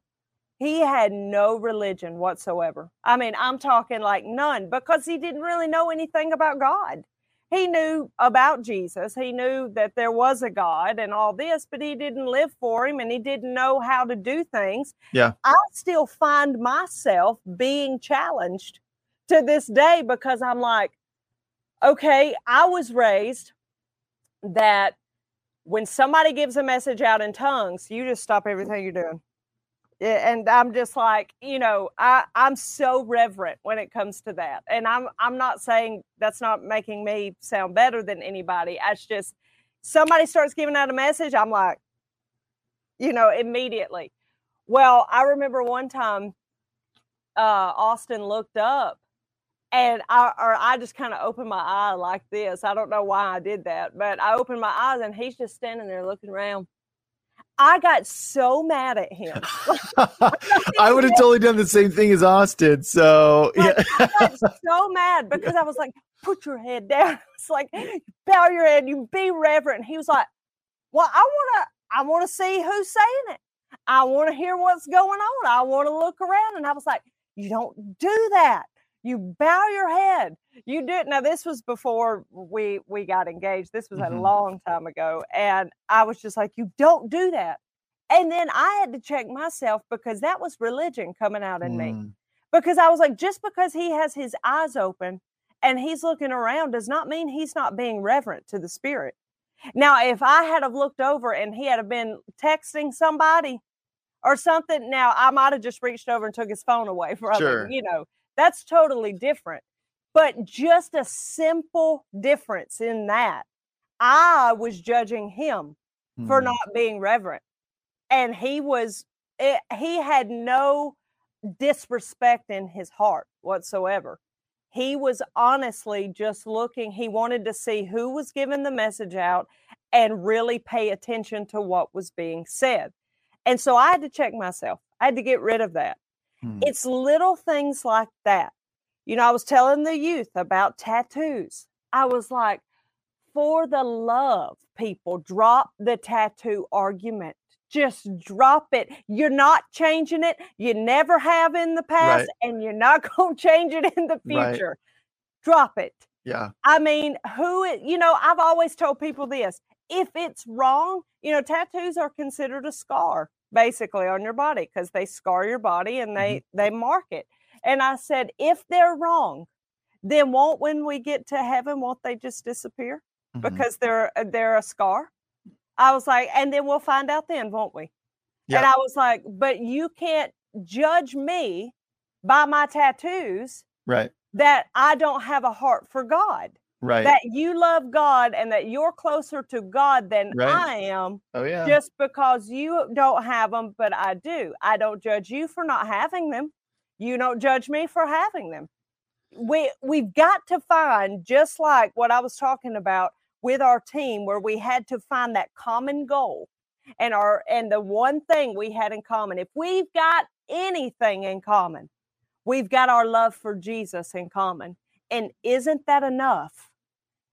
He had no religion whatsoever. I mean, I'm talking like none because he didn't really know anything about God. He knew about Jesus. He knew that there was a God and all this, but he didn't live for him and he didn't know how to do things. Yeah. I still find myself being challenged to this day because I'm like, okay, I was raised that when somebody gives a message out in tongues, you just stop everything you're doing. And I'm just like, you know, I I'm so reverent when it comes to that. And I'm I'm not saying that's not making me sound better than anybody. It's just somebody starts giving out a message, I'm like, you know, immediately. Well, I remember one time uh Austin looked up and I or I just kind of opened my eye like this. I don't know why I did that, but I opened my eyes and he's just standing there looking around. I got so mad at him. I would have totally done the same thing as Austin. So yeah. I got so mad because I was like, put your head down. It's like, bow your head, you be reverent. He was like, Well, I wanna I wanna see who's saying it. I wanna hear what's going on. I wanna look around. And I was like, You don't do that. You bow your head. You do it. Now, this was before we we got engaged. This was Mhm. a long time ago. And I was just like, You don't do that. And then I had to check myself because that was religion coming out in me Mm, because I was like, just because he has his eyes open and he's looking around does not mean he's not being reverent to the spirit. Now, if I had have looked over and he had have been texting somebody or something, now I might have just reached over and took his phone away from Sure. him. You know, that's totally different. But just a simple difference in that, I was judging him for mm. not being reverent. And he was, it, he had no disrespect in his heart whatsoever. He was honestly just looking, he wanted to see who was giving the message out and really pay attention to what was being said. And so I had to check myself, I had to get rid of that. Hmm. It's little things like that. You know, I was telling the youth about tattoos. I was like, for the love, people, drop the tattoo argument. Just drop it. You're not changing it. You never have in the past, and you're not going to change it in the Right. future. Drop it. Yeah. I mean, who, you know, I've always told people this if it's wrong, you know, tattoos are considered a scar basically on your body because they scar your body and mm-hmm. they they mark it. And I said, if they're wrong, then won't when we get to heaven, won't they just disappear Mhm. because they're uh, they're a scar? I was like, and then we'll find out then, won't we? And I was like, but you can't judge me by my tattoos Right. that I don't have a heart for God Right. that you love God and that you're closer to God than Right. I am oh yeah. just because you don't have them, but I do. I don't judge you for not having them. You don't judge me for having them. We we've got to find just like what I was talking about with our team where we had to find that common goal and our and the one thing we had in common. If we've got anything in common, we've got our love for Jesus in common. And isn't that enough?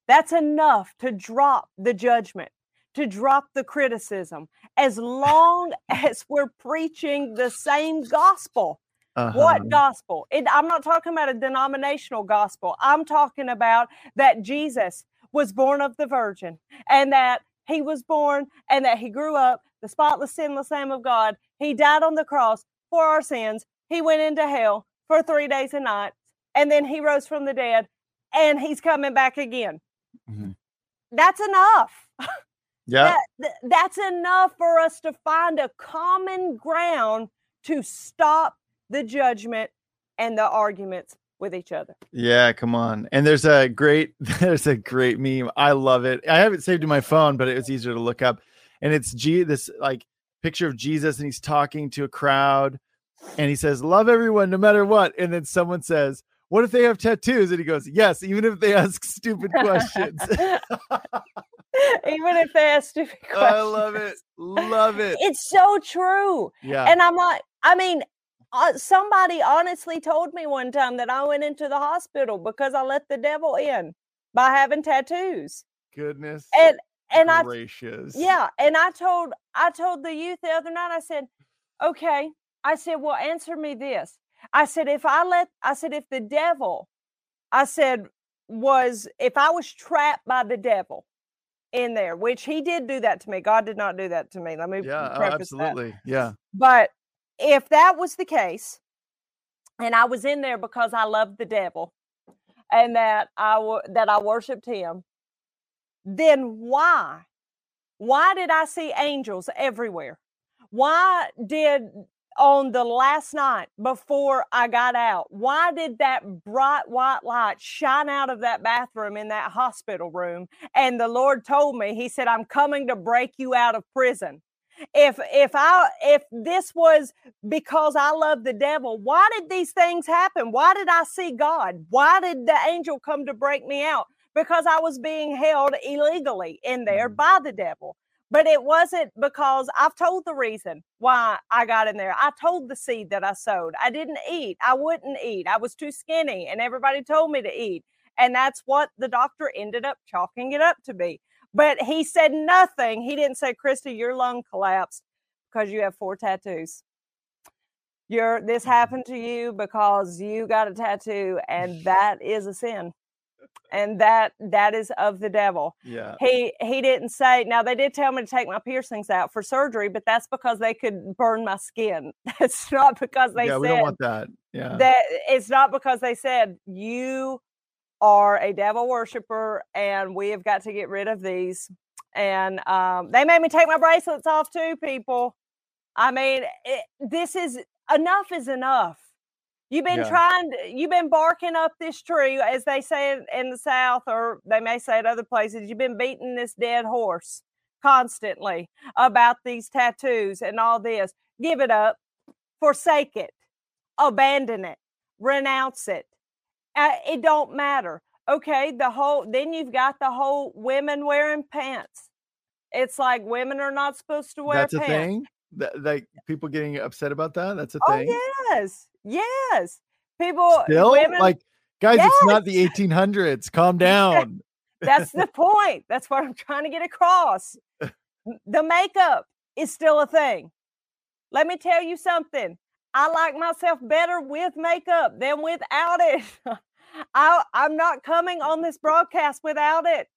That's enough to drop the judgment, to drop the criticism, as long as we're preaching the same gospel. Uh-huh. What gospel? It, I'm not talking about a denominational gospel. I'm talking about that Jesus was born of the Virgin and that he was born and that he grew up the spotless, sinless Lamb of God. He died on the cross for our sins. He went into hell for three days and nights and then he rose from the dead and he's coming back again. Mhm. That's enough. Yeah. That, that's enough for us to find a common ground to stop the judgment and the arguments with each other. Yeah, come on. And there's a great there's a great meme. I love it. I have it saved in my phone, but it was easier to look up. And it's G this like picture of Jesus and he's talking to a crowd and he says, "Love everyone, no matter what." And then someone says, "What if they have tattoos?" And he goes, "Yes, even if they ask stupid questions." Even if they ask stupid questions. I love it, love it. It's so true. Yeah, And I'm like, I mean, uh, somebody honestly told me one time that I went into the hospital because I let the devil in by having tattoos. goodness And and I gracious. yeah, and I told I told the youth the other night. I said, "Okay." I said, "Well, answer me this." I said, "If I let I said if the devil I said was if I was trapped by the devil in there, which he did do that to me. God did not do that to me. Let me yeah, oh, preface that. absolutely. Yeah, But if that was the case, and I was in there because I loved the devil, and that I that I worshipped him, then why? Why did I see angels everywhere? Why did on the last night before I got out, why did that bright white light shine out of that bathroom in that hospital room? And the Lord told me, He said, I'm coming to break you out of prison if if i if this was because i love the devil why did these things happen? Why did i see god? Why did the angel come to break me out? Because i was being held illegally in there Mhm. by the devil. But it wasn't because i've told the reason why i got in there. I told the seed that i sowed. I didn't eat. I wouldn't eat. I was too skinny and everybody told me to eat. And that's what the doctor ended up chalking it up to be but he said nothing. He didn't say, Christa, your lung collapsed because you have four tattoos. Your this mm-hmm. happened to you because you got a tattoo, and that is a sin. And that that is of the devil. yeah. He he didn't say now they did tell me to take my piercings out for surgery, but that's because they could burn my skin. That's not because they yeah, said we don't want that. Yeah, that it's not because they said you are a devil worshiper and we have got to get rid of these. And um, they made me take my bracelets off too people. I mean it, this is enough is enough. You've been Yeah. trying to, you've been barking up this tree as they say in the south or they may say it other places you've been beating this dead horse constantly about these tattoos and all this. Give it up. Forsake it. Abandon it. Renounce it uh, it don't matter okay the whole then you've got the whole women wearing pants it's like women are not supposed to wear pants. that's a pants thing. That like people getting upset about that. That's a thing. oh thing. yes yes people Still, women like guys, it's not the 1800s. Calm down. that's the point that's what i'm trying to get across the makeup is still a thing let me tell you something i like myself better with makeup than without it. I, i'm not coming on this broadcast without it.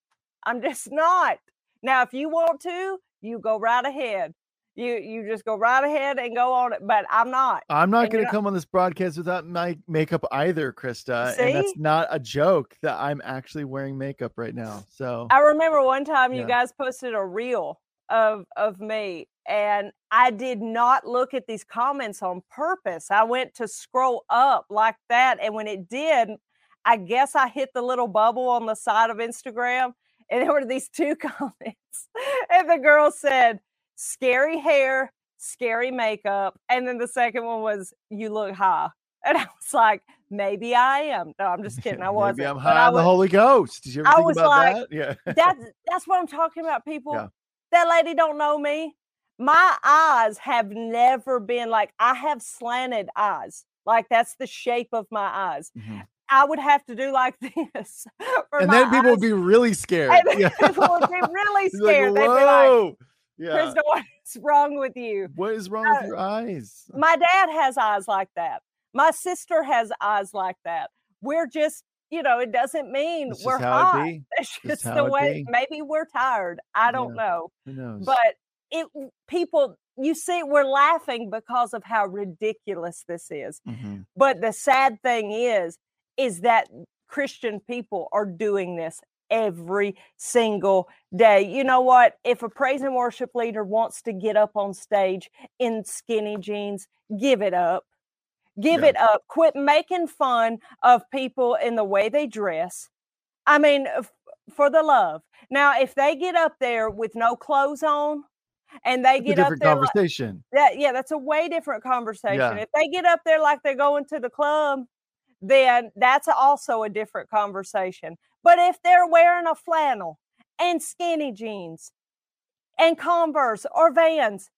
I'm just not. Now if you want to you go right ahead. You you just go right ahead and go on it but i'm not. I'm not going to come on this broadcast without my makeup either, Christa. And that's not a joke that I'm actually wearing makeup right now. So I remember one time you guys posted a reel of of me and I did not look at these comments on purpose. I went to scroll up like that and when it did, I guess I hit the little bubble on the side of Instagram and there were these two comments. And the girl said, "Scary hair, scary makeup." And then the second one was, "You look high." And I was like, "Maybe I am." No, I'm just kidding. I wasn't. maybe I'm high on the Holy Ghost. Did you ever I think was about like, that? Yeah. that's that's what I'm talking about, people. Yeah. That lady don't know me. My eyes have never been like I have slanted eyes. Like that's the shape of my eyes. Mhm. I would have to do like this. And then people would be really scared. and Yeah. people would be really It's like, scared. They'd be like. Christa, what's wrong with you? What is wrong uh, with your eyes? My dad has eyes like that. My sister has eyes like that. We're just, you know, it doesn't mean That's we're hot. it Just the it way. be. Maybe we're tired. I don't Yeah. know. Who knows? but it people you see we're laughing because of how ridiculous this is Mhm. but the sad thing is is that christian people are doing this every single day you know what if a praise and worship leader wants to get up on stage in skinny jeans give it up give Yeah. it up quit making fun of people in the way they dress i mean f- for the love now if they get up there with no clothes on and they get up there like, conversation. that yeah that's a way different conversation Yeah. if they get up there like they're going to the club then that's also a different conversation but if they're wearing a flannel and skinny jeans and converse or vans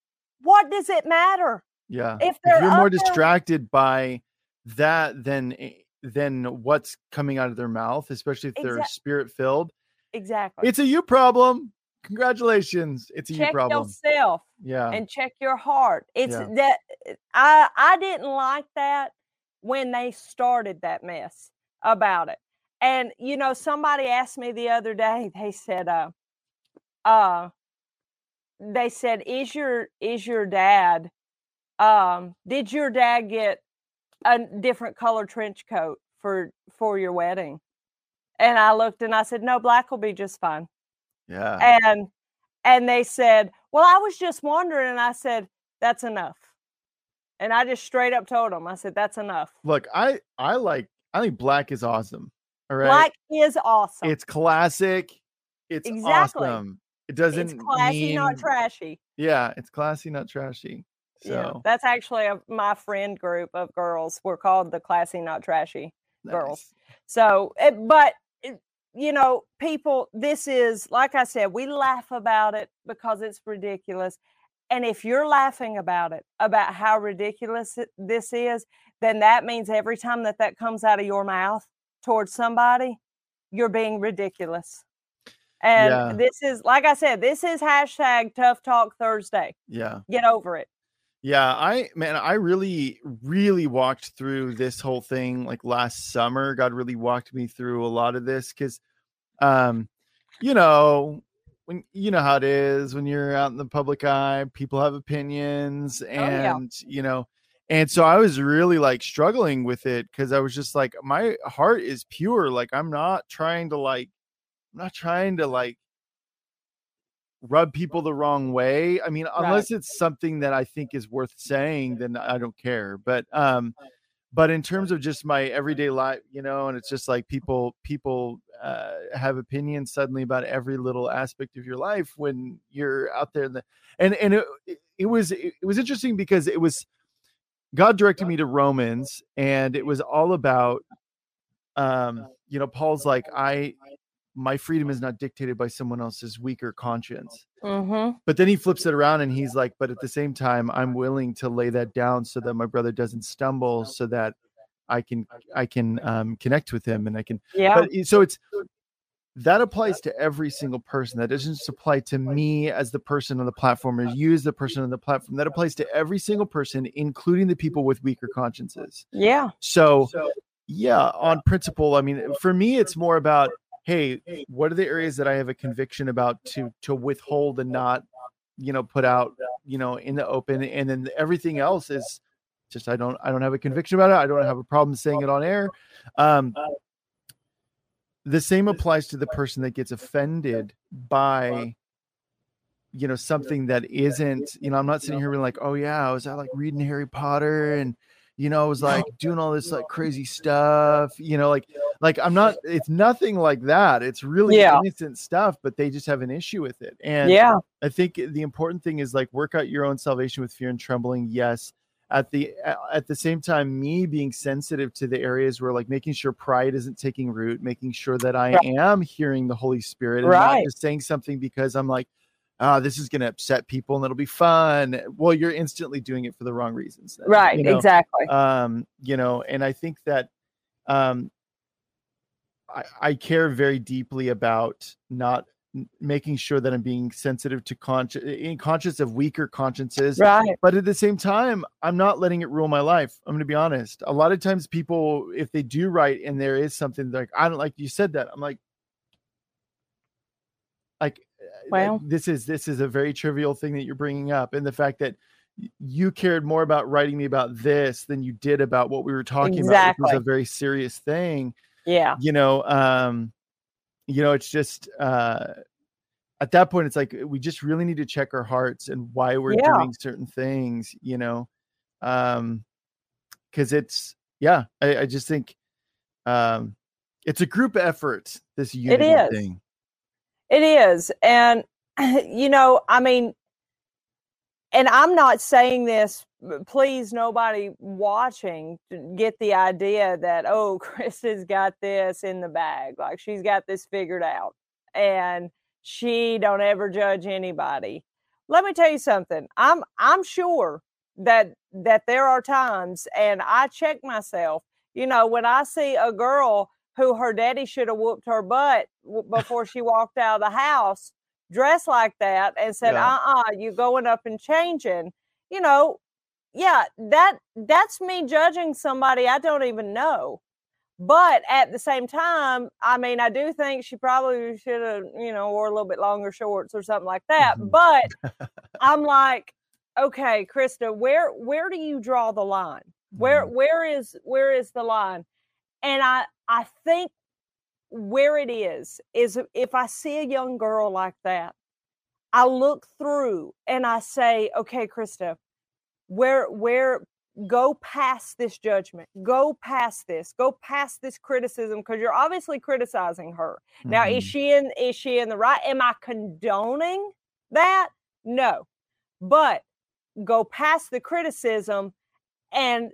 what does it matter Yeah. if If you're more there- distracted by that than eh, than what's coming out of their mouth, especially if they're Exact- spirit filled, exactly it's a you problem. Congratulations. It's a you problem. yourself Yeah. and check your heart. It's Yeah. that I I didn't like that when they started that mess about it. And you know, somebody asked me the other day, they said, uh uh they said, Is your is your dad um did your dad get a different color trench coat for for your wedding? And I looked and I said, No, black will be just fine yeah. and and they said well i was just wondering and i said that's enough and i just straight up told them i said that's enough Look, I I like I think black is awesome. All right. black is awesome It's classic. It's Exactly. awesome. It doesn't it's classy not trashy Yeah, it's classy, not trashy. So yeah that's actually a, my friend group of girls we're called the classy not trashy girls. so it, but it, you know people this is like i said we laugh about it because it's ridiculous and if you're laughing about it about how ridiculous it, this is then that means every time that that comes out of your mouth towards somebody you're being ridiculous and Yeah. this is like i said this is hashtag tough talk thursday Yeah. get over it Yeah, I man, I really, really walked through this whole thing like last summer. God really walked me through a lot of this because, um, you know, when you know how it is when you're out in the public eye, people have opinions, yeah. and you know, and so I was really like struggling with it because I was just like, my heart is pure. Like I'm not trying to like, I'm not trying to like rub people the wrong way. I mean, Right. unless it's something that I think is worth saying, then I don't care. But um but in terms of just my everyday life, you know, and it's just like people people uh have opinions suddenly about every little aspect of your life when you're out there in the and and it, it- it was it was interesting because it was God directed me to Romans and it was all about um you know Paul's like I my freedom is not dictated by someone else's weaker conscience. Mm-hmm. but then he flips it around and he's like but at the same time i'm willing to lay that down so that my brother doesn't stumble so that i can i can um, connect with him and i can yeah. But so it's that applies to every single person. That doesn't just apply to me as the person on the platform or you as the person on the platform. That applies to every single person including the people with weaker consciences. Yeah. So, yeah, on principle, I mean, for me, it's more about, hey, what are the areas that I have a conviction about to to withhold and not, you know, put out, you know, in the open, and then everything else is just I don't I don't have a conviction about it. I don't have a problem saying it on air. Um, the same applies to the person that gets offended by you know something that isn't you know i'm not sitting here being like oh yeah i was out like reading harry potter and you know i was like doing all this like crazy stuff you know like like i'm not it's nothing like that it's really Yeah. innocent stuff but they just have an issue with it and yeah I think the important thing is like work out your own salvation with fear and trembling. Yes. At the at the same time, me being sensitive to the areas where like making sure pride isn't taking root, making sure that I Right. am hearing the Holy Spirit and not Right. just saying something because I'm like, ah, this is gonna upset people and it'll be fun. Well, you're instantly doing it for the wrong reasons. then, right you know? exactly um you know and i think that um i i care very deeply about not making sure that i'm being sensitive to conscious conscious of weaker consciences right but at the same time i'm not letting it rule my life i'm going to be honest a lot of times people if they do right and there is something like i don't like you said that i'm like like uh, Well. this is this is a very trivial thing that you're bringing up and the fact that you cared more about writing me about this than you did about what we were talking about which was a very serious thing yeah you know um you know it's just uh at that point it's like we just really need to check our hearts and why we're Yeah. doing certain things you know um because it's yeah I, I just think um it's a group effort this unity is. thing It is. And, you know, I mean, and I'm not saying this, please, nobody watching get the idea that, oh, Christa's got this in the bag. Like she's got this figured out and she don't ever judge anybody. Let me tell you something. I'm I'm sure that that there are times and I check myself, you know, when I see a girl who her daddy should have whooped her butt before she walked out of the house dressed like that and said, yeah. uh-uh, you going up and changing, you know, yeah, that that's me judging somebody I don't even know. But at the same time, I mean, I do think she probably should have, you know, wore a little bit longer shorts or something like that. Mm-hmm. But I'm like, okay, Christa, where where do you draw the line? Where where is where is the line? And I I think where it is is if I see a young girl like that, I look through and I say, okay, Christa, where where go past this judgment, go past this, go past this criticism because you're obviously criticizing her. Mm-hmm. Now, is mm-hmm. she in is she in the right? Am I condoning that? No. But go past the criticism and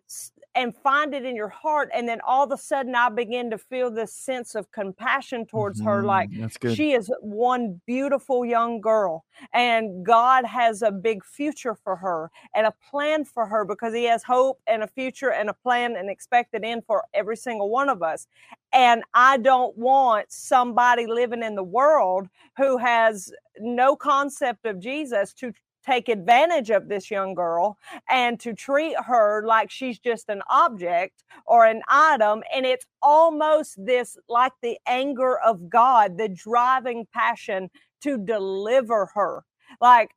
and find it in your heart and then all of a sudden i begin to feel this sense of compassion towards mm-hmm. her like she is one beautiful young girl and god has a big future for her and a plan for her because he has hope and a future and a plan and expected end for every single one of us and i don't want somebody living in the world who has no concept of jesus to take advantage of this young girl and to treat her like she's just an object or an item. And it's almost this like the anger of God, the driving passion to deliver her. Like,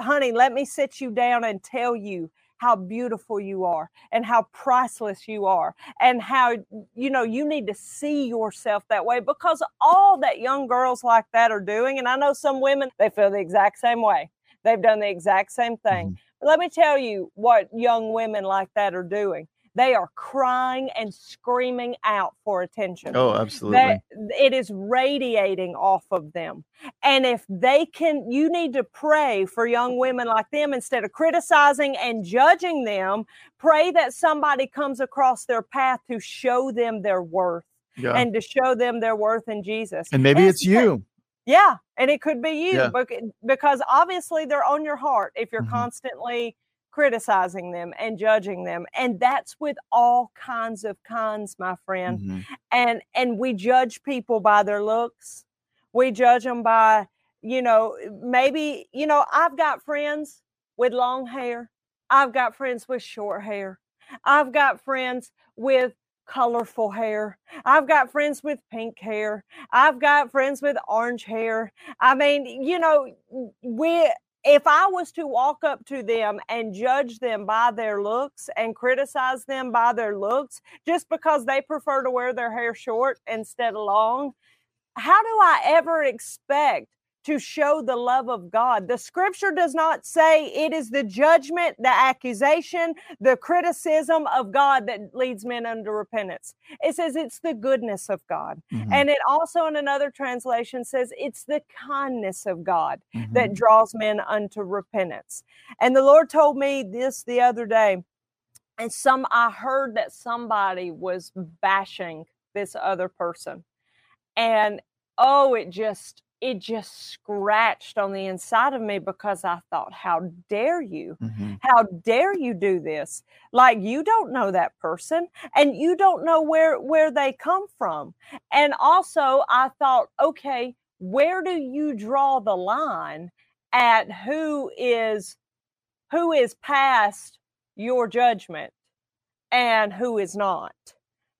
honey, let me sit you down and tell you how beautiful you are and how priceless you are and how you know you need to see yourself that way because all that young girls like that are doing and I know some women they feel the exact same way They've done the exact same thing. Mm-hmm. But let me tell you what young women like that are doing. They are crying and screaming out for attention. Oh, absolutely. That, it is radiating off of them. And if they can, you need to pray for young women like them instead of criticizing and judging them. Pray that somebody comes across their path to show them their worth. Yeah. and to show them their worth in Jesus. And maybe it's, it's you. Yeah, and it could be you yeah. because obviously they're on your heart if you're mm-hmm. constantly criticizing them and judging them and that's with all kinds of kinds my friend mm-hmm. and and we judge people by their looks we judge them by you know maybe you know i've got friends with long hair i've got friends with short hair i've got friends with colorful hair. I've got friends with pink hair. I've got friends with orange hair. I mean, you know, we if I was to walk up to them and judge them by their looks and criticize them by their looks just because they prefer to wear their hair short instead of long, how do I ever expect to show the love of God. The scripture does not say it is the judgment, the accusation, the criticism of God that leads men unto repentance. It says it's the goodness of God. Mm-hmm. And it also, in another translation, says it's the kindness of God mm-hmm. that draws men unto repentance. And the Lord told me this the other day. And some, I heard that somebody was bashing this other person. And oh, it just, it just scratched on the inside of me because I thought, how dare you? Mm-hmm. How dare you do this? Like you don't know that person and you don't know where where they come from. And also I thought, okay, where do you draw the line at who is who is past your judgment and who is not?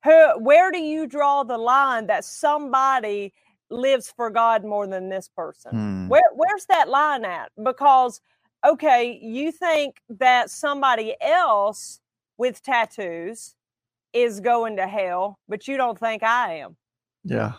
Who, where do you draw the line that somebody lives for God more than this person. Hmm. Where where's that line at? Because okay, you think that somebody else with tattoos is going to hell, but you don't think I am. Yeah.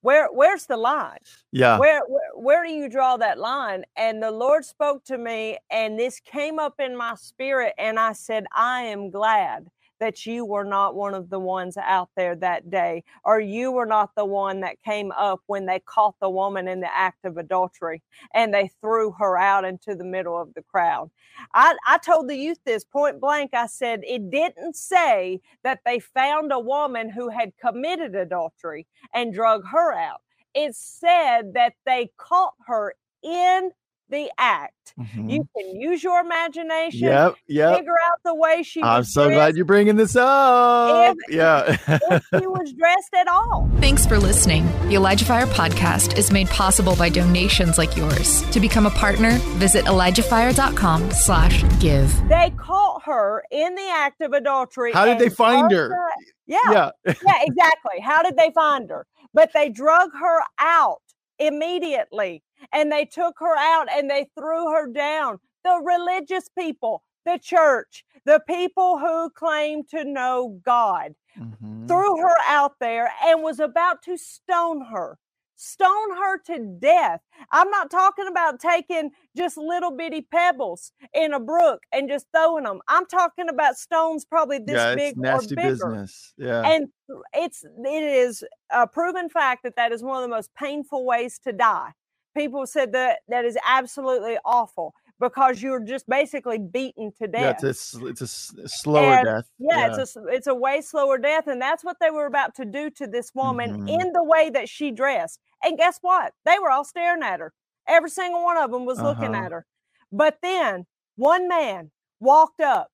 Where where's the line? Yeah. Where, where where do you draw that line? And the Lord spoke to me and this came up in my spirit and I said, I am glad that you were not one of the ones out there that day, or you were not the one that came up when they caught the woman in the act of adultery and they threw her out into the middle of the crowd. I, I told the youth this point blank. I said, it didn't say that they found a woman who had committed adultery and drug her out. It said that they caught her in the act. Mm-hmm. You can use your imagination. Yep. Yep. Figure out the way she. I'm so dressed. glad you're bringing this up. If, yeah. if she was dressed at all. Thanks for listening. The Elijah Fire podcast is made possible by donations like yours. To become a partner, visit ElijahFire.com/slash/give. They caught her in the act of adultery. How did they find her? her? Yeah. Yeah. yeah. Exactly. How did they find her? But they drug her out immediately and they took her out and they threw her down. The religious people, the church, the people who claim to know God, mm-hmm. threw her out there and was about to stone her. Stone her to death. I'm not talking about taking just little bitty pebbles in a brook and just throwing them. I'm talking about stones probably this yeah, big or bigger. business. Yeah, and it's it is a proven fact that that is one of the most painful ways to die people said that that is absolutely awful because you're just basically beaten to death. Yeah, it's a, it's a slower and, death. Yeah, yeah, it's a it's a way slower death, and that's what they were about to do to this woman mm-hmm. in the way that she dressed. And guess what? They were all staring at her. Every single one of them was uh-huh. looking at her. But then one man walked up,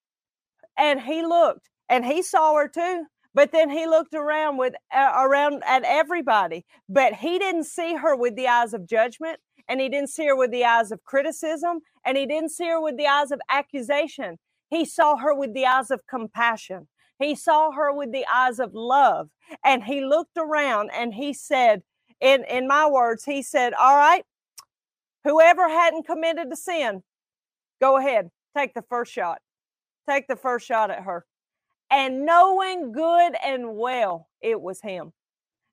and he looked, and he saw her too. But then he looked around with uh, around at everybody, but he didn't see her with the eyes of judgment, and he didn't see her with the eyes of criticism, and he didn't see her with the eyes of accusation. He saw her with the eyes of compassion. He saw her with the eyes of love, and he looked around and he said, in in my words, he said, "All right, whoever hadn't committed a sin, go ahead, take the first shot. Take the first shot at her." And knowing good and well it was him.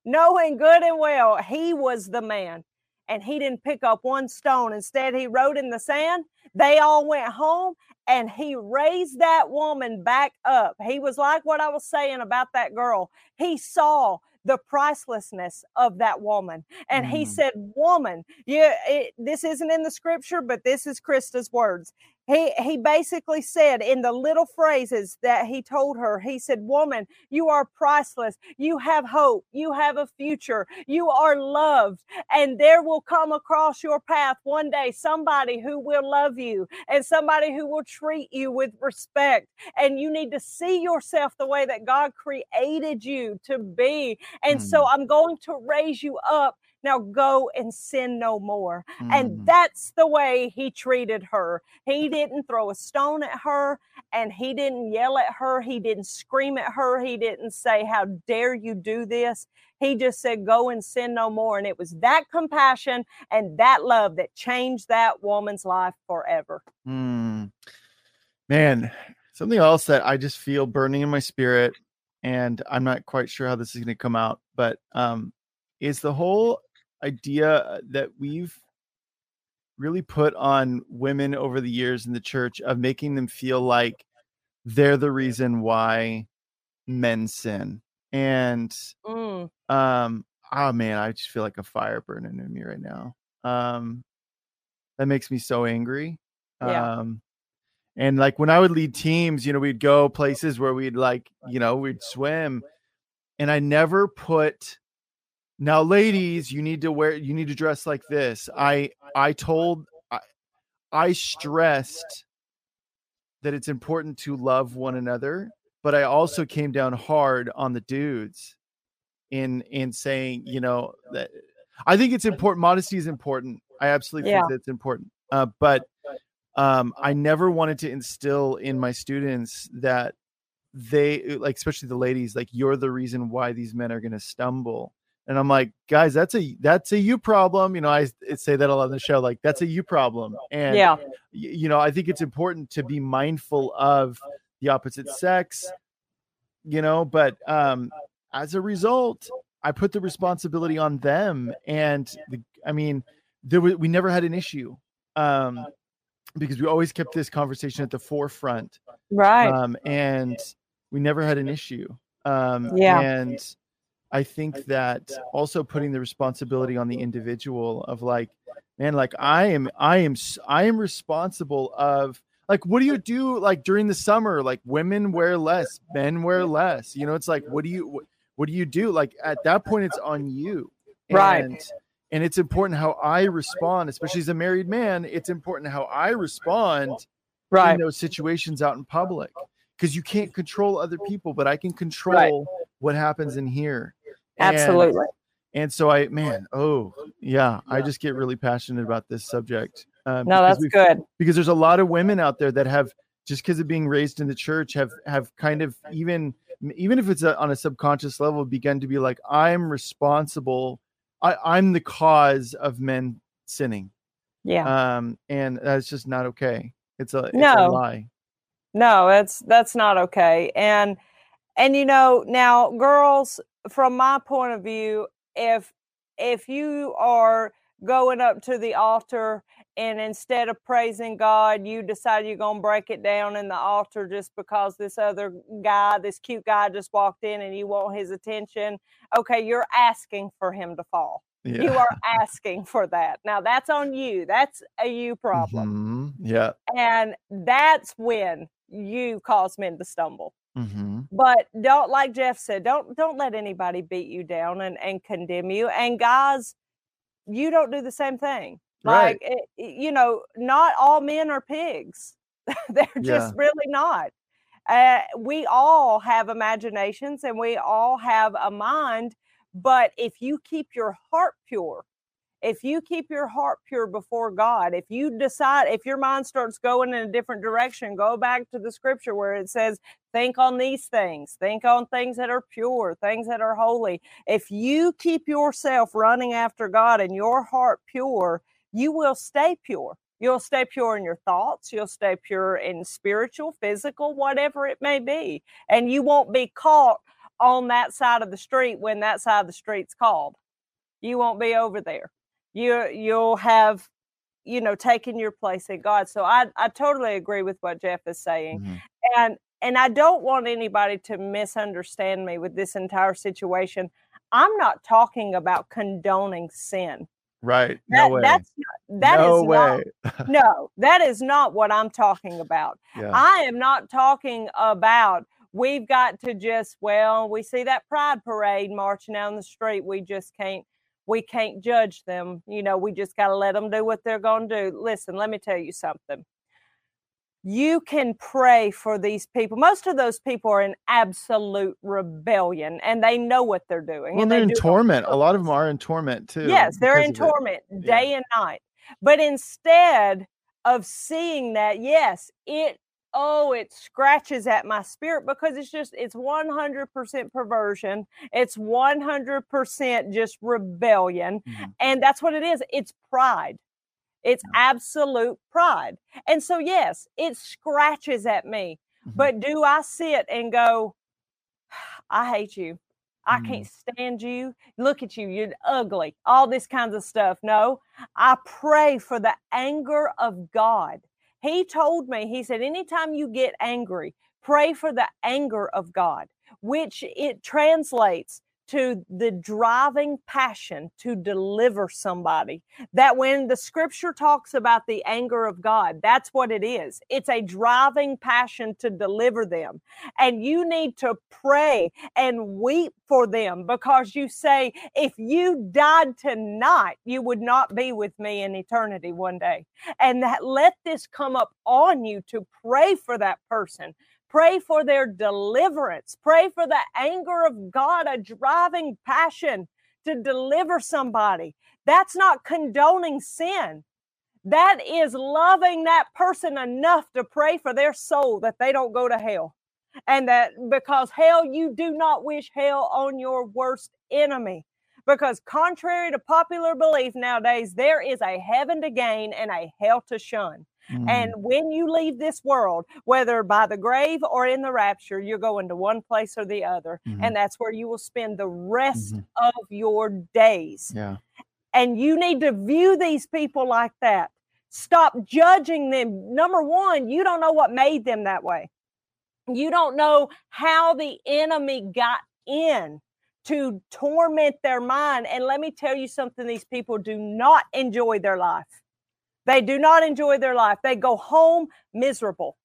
Knowing good and well he was the man. And he didn't pick up one stone. Instead, he wrote in the sand. They all went home and he raised that woman back up. He was like what I was saying about that girl. He saw the pricelessness of that woman. And mm. he said, Woman, yeah, it, this isn't in the scripture, but this is Christa's words he he basically said in the little phrases that he told her he said woman you are priceless. You have hope. You have a future. You are loved. And there will come across your path one day somebody who will love you and somebody who will treat you with respect. And you need to see yourself the way that God created you to be. And mm. so I'm going to raise you up now go and sin no more. Mm. And that's the way he treated her. He didn't throw a stone at her and he didn't yell at her. He didn't scream at her. He didn't say, How dare you do this? He just said, Go and sin no more. And it was that compassion and that love that changed that woman's life forever. Mm. Man, something else that I just feel burning in my spirit, and I'm not quite sure how this is going to come out, but um, is the whole idea that we've really put on women over the years in the church of making them feel like they're the reason why men sin and mm. um oh man i just feel like a fire burning in me right now um that makes me so angry yeah. um and like when i would lead teams you know we'd go places where we'd like you know we'd swim and i never put now ladies you need to wear you need to dress like this. I i told i, I stressed that it's important to love one another but i also came down hard on the dudes in in saying you know that i think it's important modesty is important. I absolutely yeah. think that's important. Uh, but um i never wanted to instill in my students that they like especially the ladies like you're the reason why these men are going to stumble and I'm like, guys, that's a that's a you problem. You know, I say that a lot on the show, like that's a you problem. And yeah, you know, I think it's important to be mindful of the opposite sex, you know, but um as a result, I put the responsibility on them. And the, I mean, there was, we never had an issue. Um because we always kept this conversation at the forefront. Right. Um and we never had an issue. Um, Yeah. And I think that also putting the responsibility on the individual of like, man, like I am, I am, I am responsible of like, what do you do like during the summer? Like women wear less, men wear less. You know, it's like, what do you, what, what do you do? Like at that point, it's on you. Right. And, and it's important how I respond, especially as a married man. It's important how I respond Right. in those situations out in public because you can't control other people, but I can control what happens in here. And- Absolutely. And, so I, man, oh yeah, I just get really passionate about this subject. Um, No, because that's good. Because there's a lot of women out there that have just because of being raised in the church have have kind of even even if it's a, on a subconscious level begun to be like I'm responsible. I, I'm the cause of men sinning. Yeah. Um, and that's just not okay. It's a, it's a No. lie. No, that's that's not okay. And and you know, now girls, from my point of view, if if you are going up to the altar and instead of praising God, you decide you're going to break it down in the altar just because this other guy, this cute guy just walked in and you want his attention, okay, you're asking for him to fall. Yeah. You are asking for that. Now that's on you. That's a you problem. Mhm. Yeah. And that's when you cause men to stumble. Hmm But don't like Jeff said, don't don't let anybody beat you down and, and condemn you. And guys, you don't do the same thing. Right. Like it, it- you know, not all men are pigs. They're just really not. Uh, we all have imaginations and we all have a mind. But if you keep your heart pure, if you keep your heart pure before God, if you decide, if your mind starts going in a different direction, go back to the scripture where it says, think on these things, think on things that are pure, things that are holy. If you keep yourself running after God and your heart pure, you will stay pure. You'll stay pure in your thoughts. You'll stay pure in spiritual, physical, whatever it may be. And you won't be caught on that side of the street when that side of the street's called. You won't be over there. You you'll have, you know, taken your place in God. So I I totally agree with what Jeff is saying. Mhm. And and I don't want anybody to misunderstand me with this entire situation. I'm not talking about condoning sin. Right. No way. That's not, that no is not- way. no, that is not what I'm talking about. yeah. I am not talking about we've got to just well, we see that pride parade marching down the street. We just can't we can't judge them. You know, we just got to let them do what they're going to do. Listen, let me tell you something. You can pray for these people. Most of those people are in absolute rebellion and they know what they're doing. well, and they're they in do it on torment. A lot of them are in torment too. Yes, they're in of it. torment day and night. But instead of seeing that, yes, it oh, it scratches at my spirit because it's just it's 100% perversion. It's 100% just rebellion. Mhm. And that's what it is. It's pride. It's absolute pride. And so yes, it scratches at me. Mhm. But do I sit and go, I hate you. I Mm. can't stand you. Look at you. You're ugly. All this kinds of stuff. No, I pray for the anger of God. He told me, he said, anytime you get angry, pray for the anger of God, which it translates to the driving passion to deliver somebody. That when the scripture talks about the anger of God, that's what it is. It's a driving passion to deliver them. And you need to pray and weep for them because you say, if you died tonight, you would not be with me in eternity one day. And that let this come up on you to pray for that person. Pray for their deliverance. Pray for the anger of God, a driving passion to deliver somebody. That's not condoning sin. That is loving that person enough to pray for their soul that they don't go to hell. And that because hell, you do not wish hell on your worst enemy. Because contrary to popular belief nowadays, there is a heaven to gain and a hell to shun. Mm. And when you leave this world, whether by the grave or in the rapture, you're going to one place or the other. Mhm. And that's where you will spend the rest Mhm. of your days. yeah. And you need to view these people like that. Stop judging them. Number one, you don't know what made them that way. You don't know how the enemy got in to torment their mind. And let me tell you something these people do not enjoy their life. They do not enjoy their life. They go home miserable.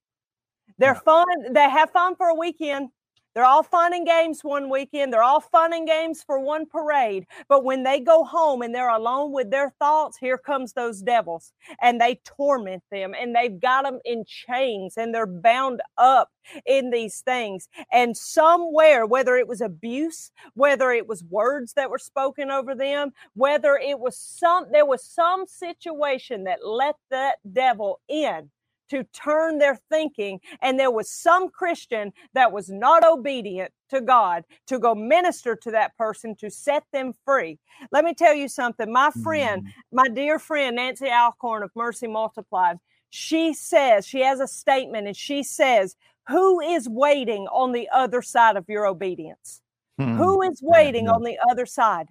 They're fun. They have fun for a weekend. They're all fun and games one weekend. They're all fun and games for one parade. But when they go home and they're alone with their thoughts, here comes those devils and they torment them and they've got them in chains and they're bound up in these things. And somewhere, whether it was abuse, whether it was words that were spoken over them, whether it was some, there was some situation that let that devil in to turn their thinking. And there was some Christian that was not obedient to God to go minister to that person to set them free. Let me tell you something. My friend, mm. my dear friend, Nancy Alcorn of Mercy Multiplied, she says, she has a statement and she says, Who is waiting on the other side of your obedience? Hmm. Who is waiting on the other side?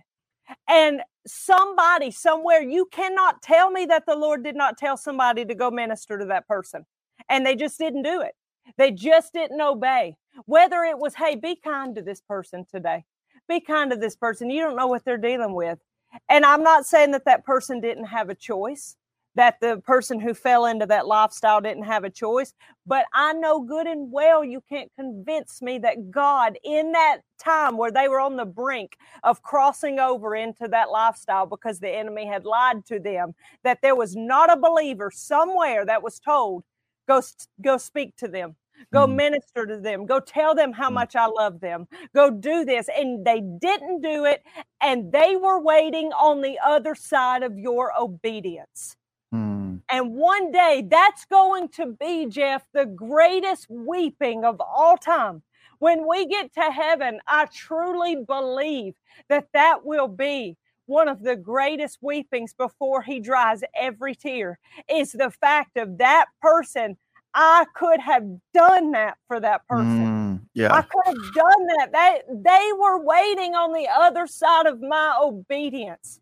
And somebody somewhere, you cannot tell me that the Lord did not tell somebody to go minister to that person. And they just didn't do it. They just didn't obey. Whether it was, hey, be kind to this person today, be kind to this person. You don't know what they're dealing with. And I'm not saying that that person didn't have a choice that the person who fell into that lifestyle didn't have a choice. But I know good and well you can't convince me that God, in that time where they were on the brink of crossing over into that lifestyle because the enemy had lied to them, that there was not a believer somewhere that was told, go, go speak to them. Go mm. minister to them. Go tell them how mm. much I love them. Go do this. And they didn't do it. And they were waiting on the other side of your obedience. Mm. And one day that's going to be, Jeff, the greatest weeping of all time. When we get to heaven, I truly believe that that will be one of the greatest weepings before he dries every tear is the fact of that person I could have done that for that person. Mm, yeah. I could have done that. They they were waiting on the other side of my obedience.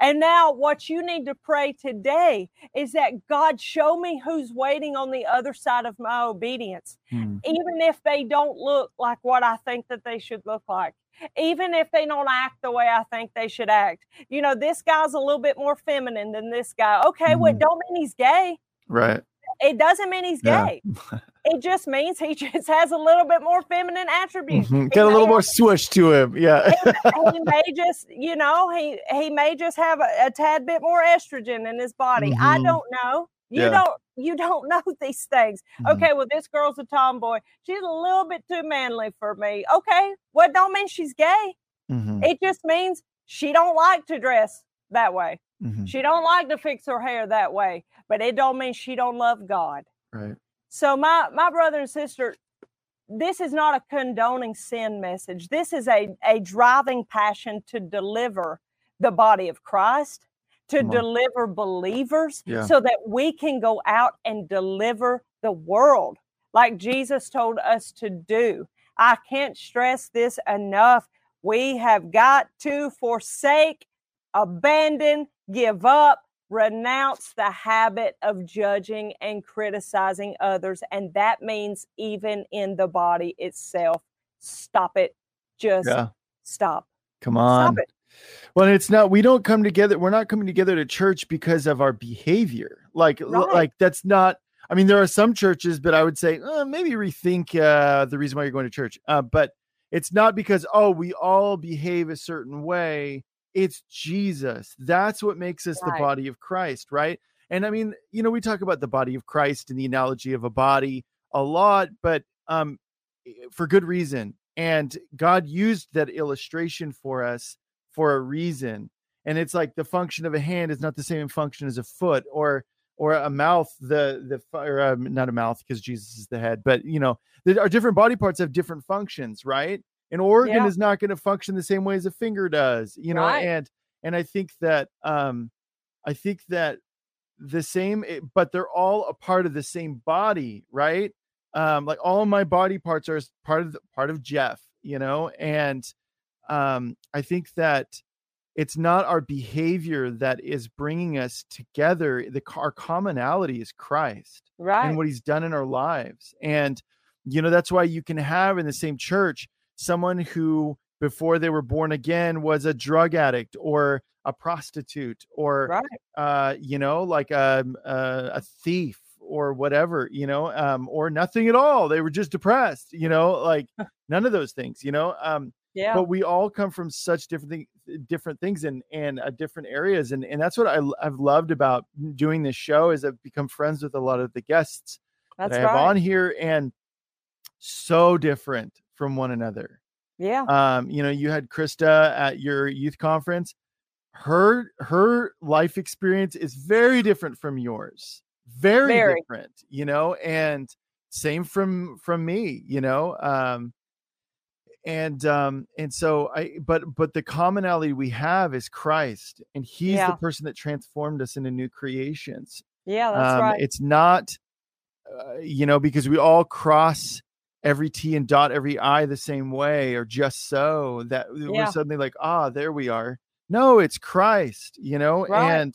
And now, what you need to pray today is that God show me who's waiting on the other side of my obedience, hmm. even if they don't look like what I think that they should look like. Even if they don't act the way I think they should act. You know, this guy's a little bit more feminine than this guy. Okay, mm-hmm. well, don't mean he's gay. Right. It doesn't mean he's gay. It just means he just has a little bit more feminine attributes. Mm-hmm. Get a little more swoosh to him. Yeah. he, he, may just, you know, he he may just have a, a tad bit more estrogen in his body. Mm-hmm. I don't know. You yeah. don't you don't know these things. Mm-hmm. Okay, well, this girl's a tomboy. She's a little bit too manly for me. Okay, well, don't mean she's gay. Mm-hmm. It just means she don't like to dress that way. Mm-hmm. She don't like to fix her hair that way, but it don't mean she don't love God. Right. So my my brother and sister, this is not a condoning sin message. This is a a driving passion to deliver the body of Christ, to deliver believers yeah. so that we can go out and deliver the world like Jesus told us to do. I can't stress this enough. We have got to forsake, abandon, give up, renounce the habit of judging and criticizing others. And that means even in the body itself. Stop it. Just yeah. stop. Come on. Stop it. well, it's not, we don't come together. We're not coming together to church because of our behavior. Like, right. like that's not, I mean, there are some churches, but I would say uh, maybe rethink uh, the reason why you're going to church. Uh, but it's not because, oh, we all behave a certain way it's Jesus. That's what makes us right. the body of Christ, right? And I mean, you know, we talk about the body of Christ and the analogy of a body a lot, but um for good reason. And God used that illustration for us for a reason. And it's like the function of a hand is not the same function as a foot or or a mouth the the or um, not a mouth because Jesus is the head, but you know, our different body parts have different functions, right? An organ yeah. is not going to function the same way as a finger does you know right. and and i think that um i think that the same eh, but they're all a part of the same body right um like all my body parts are part of the, part of jeff you know and um i think that it's not our behavior that is bringing us together the our commonality is christ right and what he's done in our lives and you know, that's why you can have in the same church someone who before they were born again was a drug addict or a prostitute or Right. uh, you know, like a, a a thief or whatever, you know, um, or nothing at all. They were just depressed, you know, like none of those things, you know. Um, Yeah. but we all come from such different different things and and uh, different areas, and and that's what I, have loved about doing this show is I've become friends with a lot of the guests That's that I have right. on here, and so different from one another yeah. um you know you had christa at your youth conference her her life experience is very different from yours very, Very. different you know and same from from me you know um and um and so i but but the commonality we have is christ and he's Yeah. the person that transformed us into new creations Yeah, that's um, right. It's not, uh, you know, because we all cross every T and dot every I the same way, or just so that Yeah. we're suddenly like, ah, there we are. No, it's Christ, you know, Right. and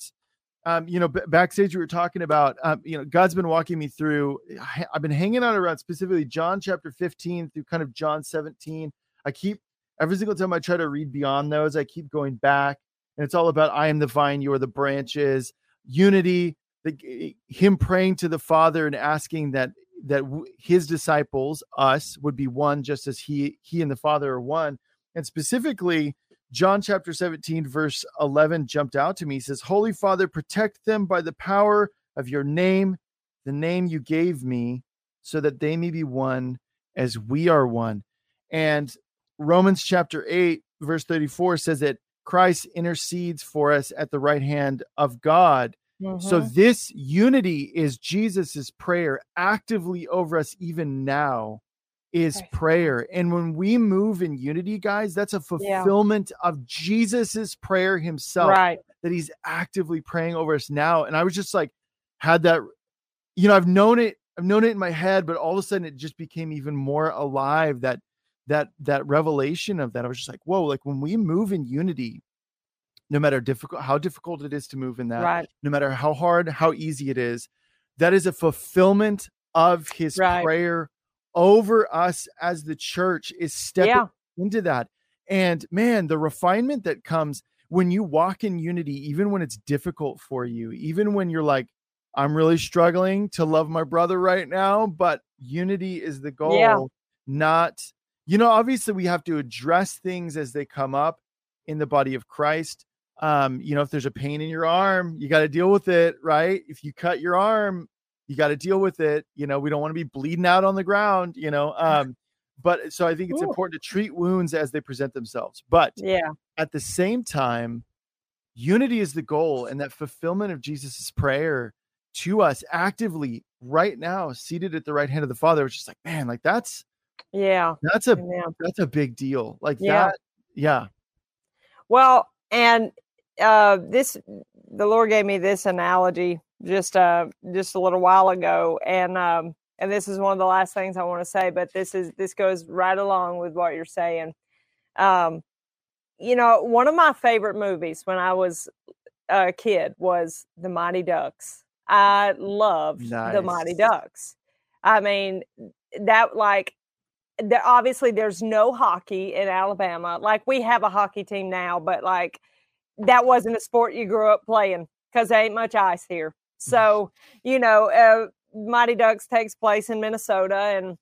um, you know, b- backstage we were talking about, um, you know, God's been walking me through. I- I've been hanging out around specifically John chapter 15 through kind of John 17. I keep every single time I try to read beyond those, I keep going back, and it's all about I am the vine, you are the branches, unity, the, him praying to the Father and asking that that w- his disciples, us, would be one, just as he he and the Father are one, and specifically John chapter 17, verse 11 jumped out to me. He says, Holy Father, protect them by the power of your name, the name you gave me, so that they may be one as we are one. And Romans chapter 8, verse 34 says that Christ intercedes for us at the right hand of God. So Mhm. this unity is Jesus's prayer actively over us even now is Right. prayer. And when we move in unity, guys, that's a Yeah. fulfillment of Jesus's prayer himself right. that he's actively praying over us now. And I was just like, had that, you know, I've known it, I've known it in my head, but all of a sudden it just became even more alive that that that revelation of that. I was just like, whoa, like when we move in unity, no matter difficult how difficult it is to move in that, Right. no matter how hard, how easy it is, that is a fulfillment of his Right. prayer over us as the church is stepping Yeah. into that. And man, the refinement that comes when you walk in unity, even when it's difficult for you, even when you're like, I'm really struggling to love my brother right now, but unity is the goal, Yeah. not, you know, obviously we have to address things as they come up in the body of Christ. Um, you know, if there's a pain in your arm, you got to deal with it, right? If you cut your arm, you got to deal with it. You know, we don't want to be bleeding out on the ground, you know. Um, but so I think it's Ooh. important to treat wounds as they present themselves. But Yeah. at the same time, unity is the goal, and that fulfillment of Jesus' prayer to us actively right now, seated at the right hand of the Father, which is like, man, like that's Yeah. that's a Yeah. that's a big deal. Like Yeah. that, yeah. Well, and uh, this the Lord gave me this analogy just uh just a little while ago, and um, and this is one of the last things I want to say, but this is this goes right along with what you're saying. Um, you know, one of my favorite movies when I was a kid was The Mighty Ducks. I loved The Mighty Ducks. I mean, that like there obviously there's no hockey in Alabama. Like we have a hockey team now, but like that wasn't a sport you grew up playing because there ain't much ice here. So, you know, uh, Mighty Ducks takes place in Minnesota and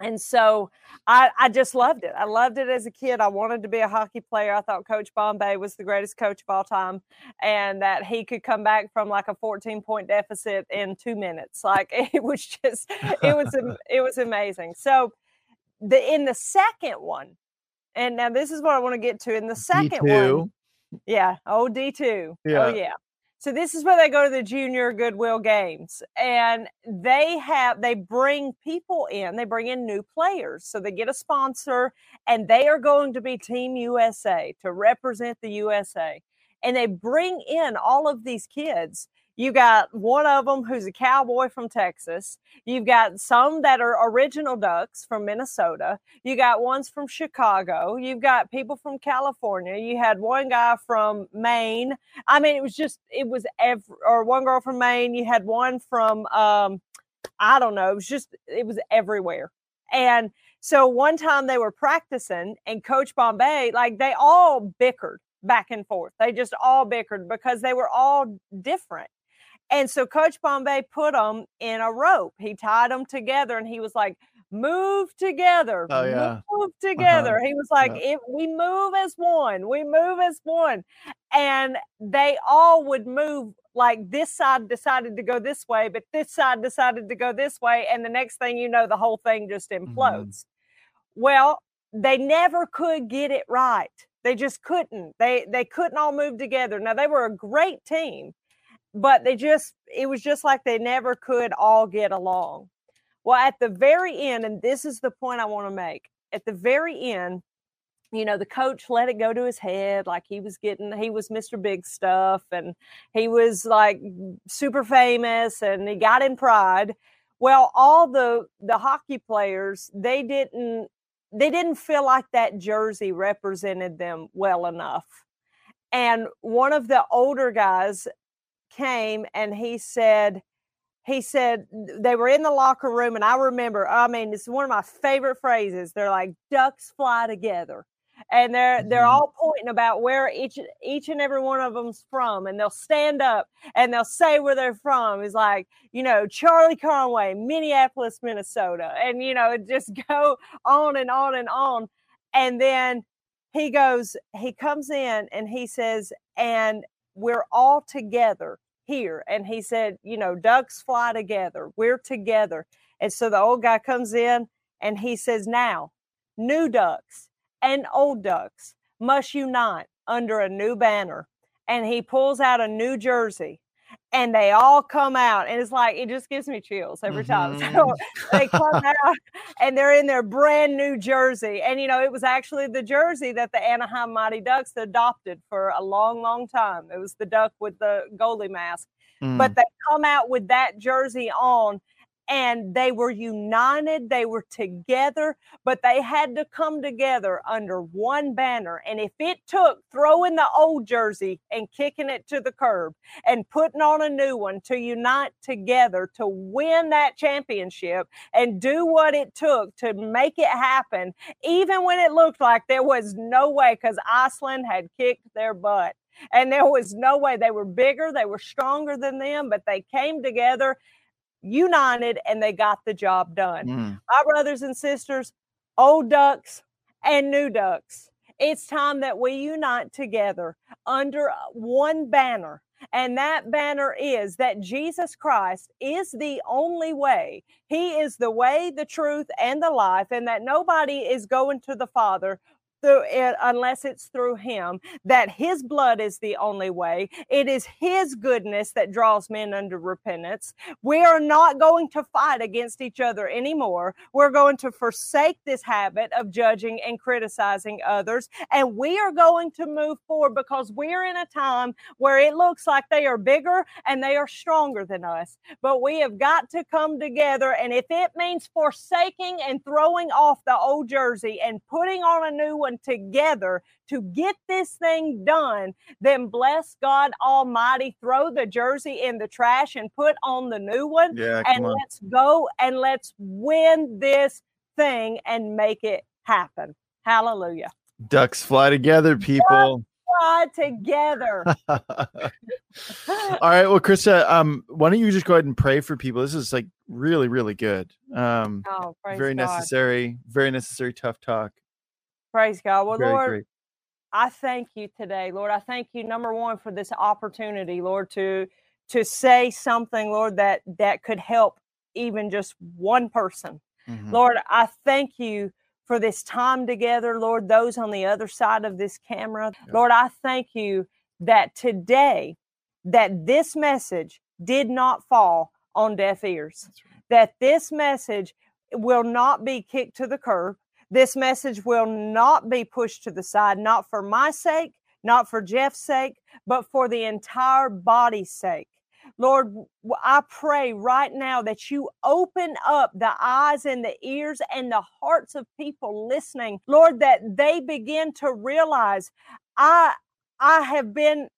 and so I, I just loved it. I loved it as a kid. I wanted to be a hockey player. I thought Coach Bombay was the greatest coach of all time and that he could come back from like a 14 point deficit in two minutes. Like it was just, it was, it was amazing. So the, in the second one, and now this is what I want to get to in the second one. D2. Yeah. Oh, D2. Yeah. Oh, yeah. So this is where they go to the junior Goodwill games and they have they bring people in, they bring in new players. So they get a sponsor and they are going to be team USA to represent the USA. And they bring in all of these kids. You got one of them who's a cowboy from Texas. You've got some that are original ducks from Minnesota. You got ones from Chicago. You've got people from California. You had one guy from Maine. I mean, it was just, it was every, or one girl from Maine. You had one from, um, I don't know. It was just, it was everywhere. And so one time they were practicing, and Coach Bombay, like they all bickered back and forth. They just all bickered because they were all different. And so Coach Bombay put them in a rope. He tied them together and he was like, move together. Oh, yeah. Move together. Uh-huh. He was like, Yeah. if we move as one, we move as one. And they all would move like this side decided to go this way, but this side decided to go this way. And the next thing you know, the whole thing just Mm-hmm. implodes. Well, they never could get it right. They just couldn't. They they couldn't all move together. Now they were a great team, but they just it was just like they never could all get along. Well, at the very end, and this is the point I want to make. At the very end, you know, the coach let it go to his head like he was getting he was Mr. Big Stuff and he was like super famous and he got in pride. Well, all the the hockey players, they didn't they didn't feel like that jersey represented them well enough. And one of the older guys came and he said, he said they were in the locker room, and I remember, I mean, it's one of my favorite phrases. They're like ducks fly together. And they're they're Mhm. all pointing about where each each and every one of them's from, and they'll stand up and they'll say where they're from. Is like you know Charlie Conway, Minneapolis, Minnesota, and you know it just go on and on and on. And then he goes, he comes in and he says, and we're all together here. And he said, you know, ducks fly together. We're together. And so the old guy comes in and he says, now, new ducks and old ducks must unite under a new banner. And he pulls out a new jersey and they all come out. And it's like, it just gives me chills every time. So they come out and they're in their brand new jersey. And, you know, it was actually the jersey that the Anaheim Mighty Ducks adopted for a long, long time. It was the duck with the goalie mask. Mm. But they come out with that jersey on and they were united, they were together, but they had to come together under one banner. And if it took throwing the old jersey and kicking it to the curb and putting on a new one to unite together to win that championship and do what it took to make it happen, even when it looked like there was no way because Iceland had kicked their butt. And there was no way they were bigger, they were stronger than them, but they came together, united, and they got the job done Mm. our brothers and sisters, old ducks and new ducks. It's time that we unite together under one banner. And that banner is that Jesus Christ is the only way. He is the way, the truth, and the life, and that nobody is going to the Father through it unless it's through him that his blood is the only way. It is his goodness that draws men unto repentance. We are not going to fight against each other anymore. We're going to forsake this habit of judging and criticizing others and we are going to move forward because we're in a time where it looks like they are bigger and they are stronger than us. But we have got to come together and if it means forsaking and throwing off the old jersey and putting on a new one together to get this thing done, then bless God Almighty, throw the jersey in the trash and put on the new one. Yeah, and on. let's go and let's win this thing and make it happen. Hallelujah. Ducks fly together, people. Fly together. All right. Well, Christa, um, why don't you just go ahead and pray for people? This is like really, really good. Um, Oh, very God. necessary, very necessary, tough talk. Praise God. Well, very Lord, great. I thank you today, Lord. I thank you, number one, for this opportunity, Lord, to to say something, Lord, that that could help even just one person. Mhm. Lord, I thank you for this time together, Lord, those on the other side of this camera. Yeah. Lord, I thank you that today that this message did not fall on deaf ears. Right. That this message will not be kicked to the curb. This message will not be pushed to the side, not for my sake, not for Jeff's sake, but for the entire body's sake. Lord, I pray right now that you open up the eyes and the ears and the hearts of people listening. Lord, that they begin to realize I I have been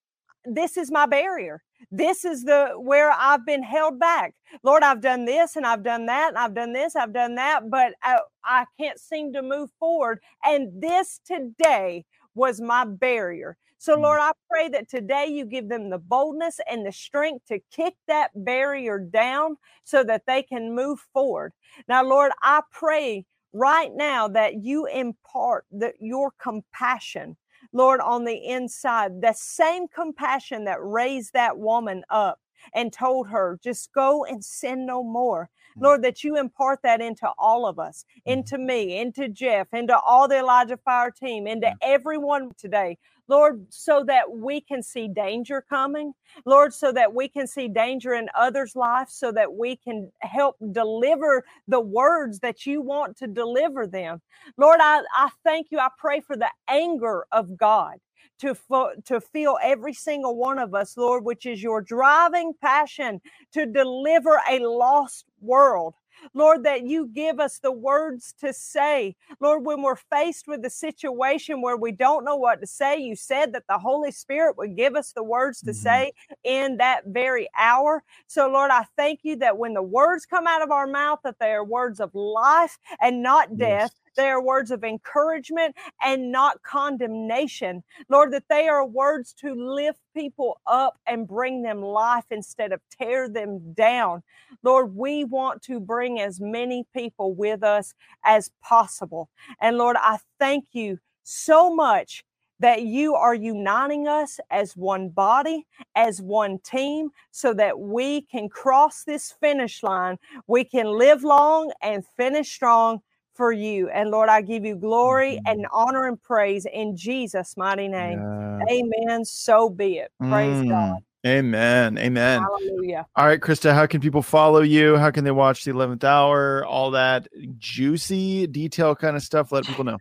this is my barrier. This is the where I've been held back. Lord, I've done this and I've done that and I've done this, I've done that, but I, I can't seem to move forward. And this today was my barrier. So, Mm. Lord, I pray that today you give them the boldness and the strength to kick that barrier down so that they can move forward. Now, Lord, I pray right now that you impart the, your compassion, Lord, on the inside, the same compassion that raised that woman up and told her, just go and sin no more. Mm. Lord, that you impart that into all of us, Mhm. into me, into Jeff, into all the Elijah Fire team, into everyone today. Lord, so that we can see danger coming. Lord, so that we can see danger in others' lives, so that we can help deliver the words that you want to deliver them. Lord, I, I thank you. I pray for the anger of God to, fo- to feel every single one of us, Lord, which is your driving passion to deliver a lost world. Lord, that you give us the words to say. Lord, when we're faced with a situation where we don't know what to say, you said that the Holy Spirit would give us the words to Mhm. say in that very hour. So, Lord, I thank you that when the words come out of our mouth, that they are words of life and not death. Yes. They are words of encouragement and not condemnation. Lord, that they are words to lift people up and bring them life instead of tear them down. Lord, we want to bring as many people with us as possible. And Lord, I thank you so much that you are uniting us as one body, as one team, so that we can cross this finish line. We can live long and finish strong for you. And Lord, I give you glory Mhm. and honor and praise in Jesus' mighty name. Yeah. Amen. So be it. Praise God. Mm. Amen. Amen. Hallelujah. All right, Christa, how can people follow you? How can they watch the 11th hour? All that juicy detail kind of stuff. Let people know.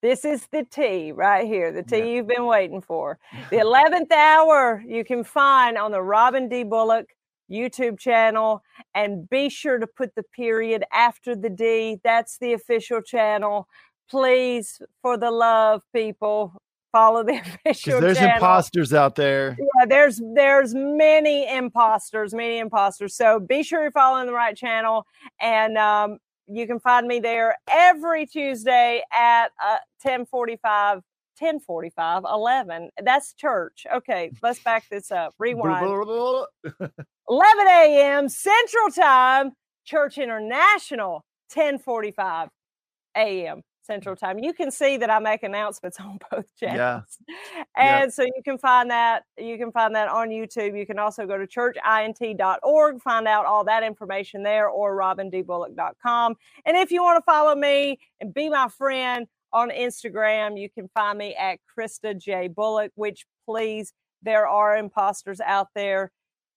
This is the tea right here, the tea Yeah. you've been waiting for. The 11th hour you can find on the Robin D. Bullock YouTube channel. And be sure to put the period after the D. That's the official channel. Please, for the love, people, follow the official Because there's channel. imposters out there. yeah, there's there's many imposters, many imposters. So be sure you're following the right channel, and um, you can find me there every Tuesday at uh, 1045, 1045, 11. That's church. Okay, let's back this up. Rewind. 11 a.m. Central Time, Church International, 1045 a.m. Central Time. You can see that I make announcements on both channels. Yeah. And so you can find that you can find that on YouTube. You can also go to churchint.org, find out all that information there or robindbullock.com. And if you want to follow me and be my friend on Instagram, you can find me at Christa J Bullock, which please there are imposters out there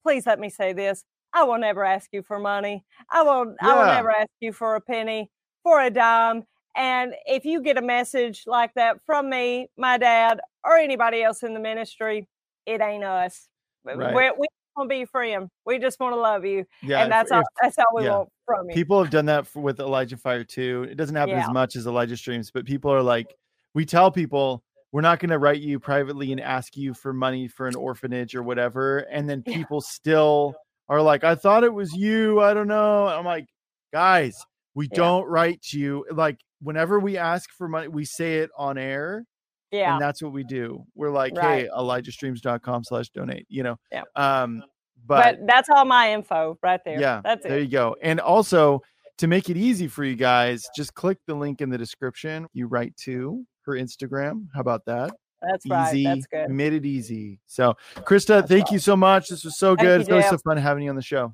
please let me say this. I will never ask you for money. I will I will never ask you for a penny, for a dime. And if you get a message like that from me, my dad, or anybody else in the ministry, it ain't us. We- Right. We're, we want to be friend. We just want to love you, Yeah. and that's if all. That's all we yeah. want. People have done that for, with Elijah Fire too. It doesn't happen Yeah. as much as Elijah streams, but people are like, we tell people we're not going to write you privately and ask you for money for an orphanage or whatever, and then Yeah. people still are like, I thought it was you. I don't know. I'm like, guys, we Yeah. don't write to you. Like whenever we ask for money, we say it on air, yeah, and that's what we do. We're like, Right. hey, ElijahStreams.com slash donate. You know, Yeah. um, but, that's all my info right there. yeah, that's it. there you go. And also to make it easy for you guys, just click the link in the description. You write to her Instagram. How about that? That's right. easy. That's good. Made it easy. So, Christa, That's thank right. you so much. This was so good. you, it's always so fun having you on the show.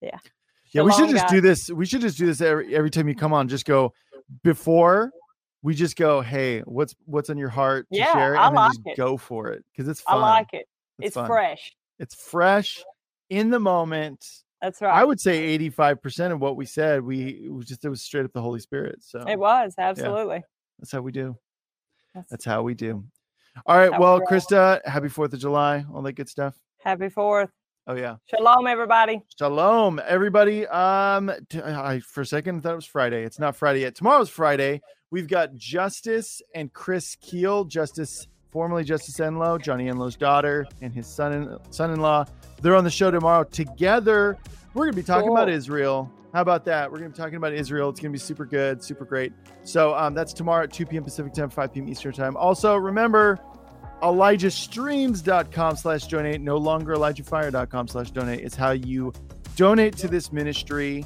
Yeah. Yeah, we should just do this. We should just do this every, every time you come on. Just go before we just go, hey, what's what's on your heart to Yeah, share? I And then like just it. go for it. Because it's fun. I like it. It's, fun. fresh. It's fresh in the moment. That's right. I would say 85% of what we said, we it was just it was straight up the Holy Spirit. So it was absolutely. that's how we do. That's That's how we do. All right. Well. Christa, happy 4th of July, all that good stuff. happy Fourth. Oh yeah. Shalom, everybody. Shalom, everybody. Um, t- I for a second thought it was Friday. It's not Friday yet. Tomorrow's Friday. We've got Justice and Chris Keel. Justice formerly Justice Enlow, Johnny Enlow's daughter, and his son son-in-law. They're on the show tomorrow together. We're going to be talking Cool. about Israel. How about that? We're going to be talking about Israel. It's going to be super good, super great. So um, that's tomorrow at 2 p.m. Pacific time, 5 p.m. Eastern time. Also, remember, ElijahStreams.com slash donate, no longer ElijahFire.com slash donate. It's how you donate to this ministry.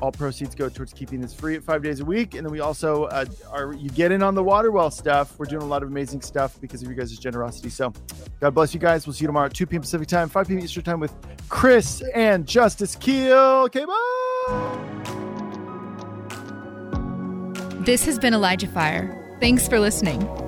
All proceeds go towards keeping this free at five days a week. And then we also uh, are you get in on the water well stuff. We're doing a lot of amazing stuff because of you guys' generosity. So God bless you guys. We'll see you tomorrow at 2 p.m. Pacific time, 5 p.m. Eastern time with Chris and Justice Keel. Okay, bye. This has been Elijah Fire. Thanks for listening.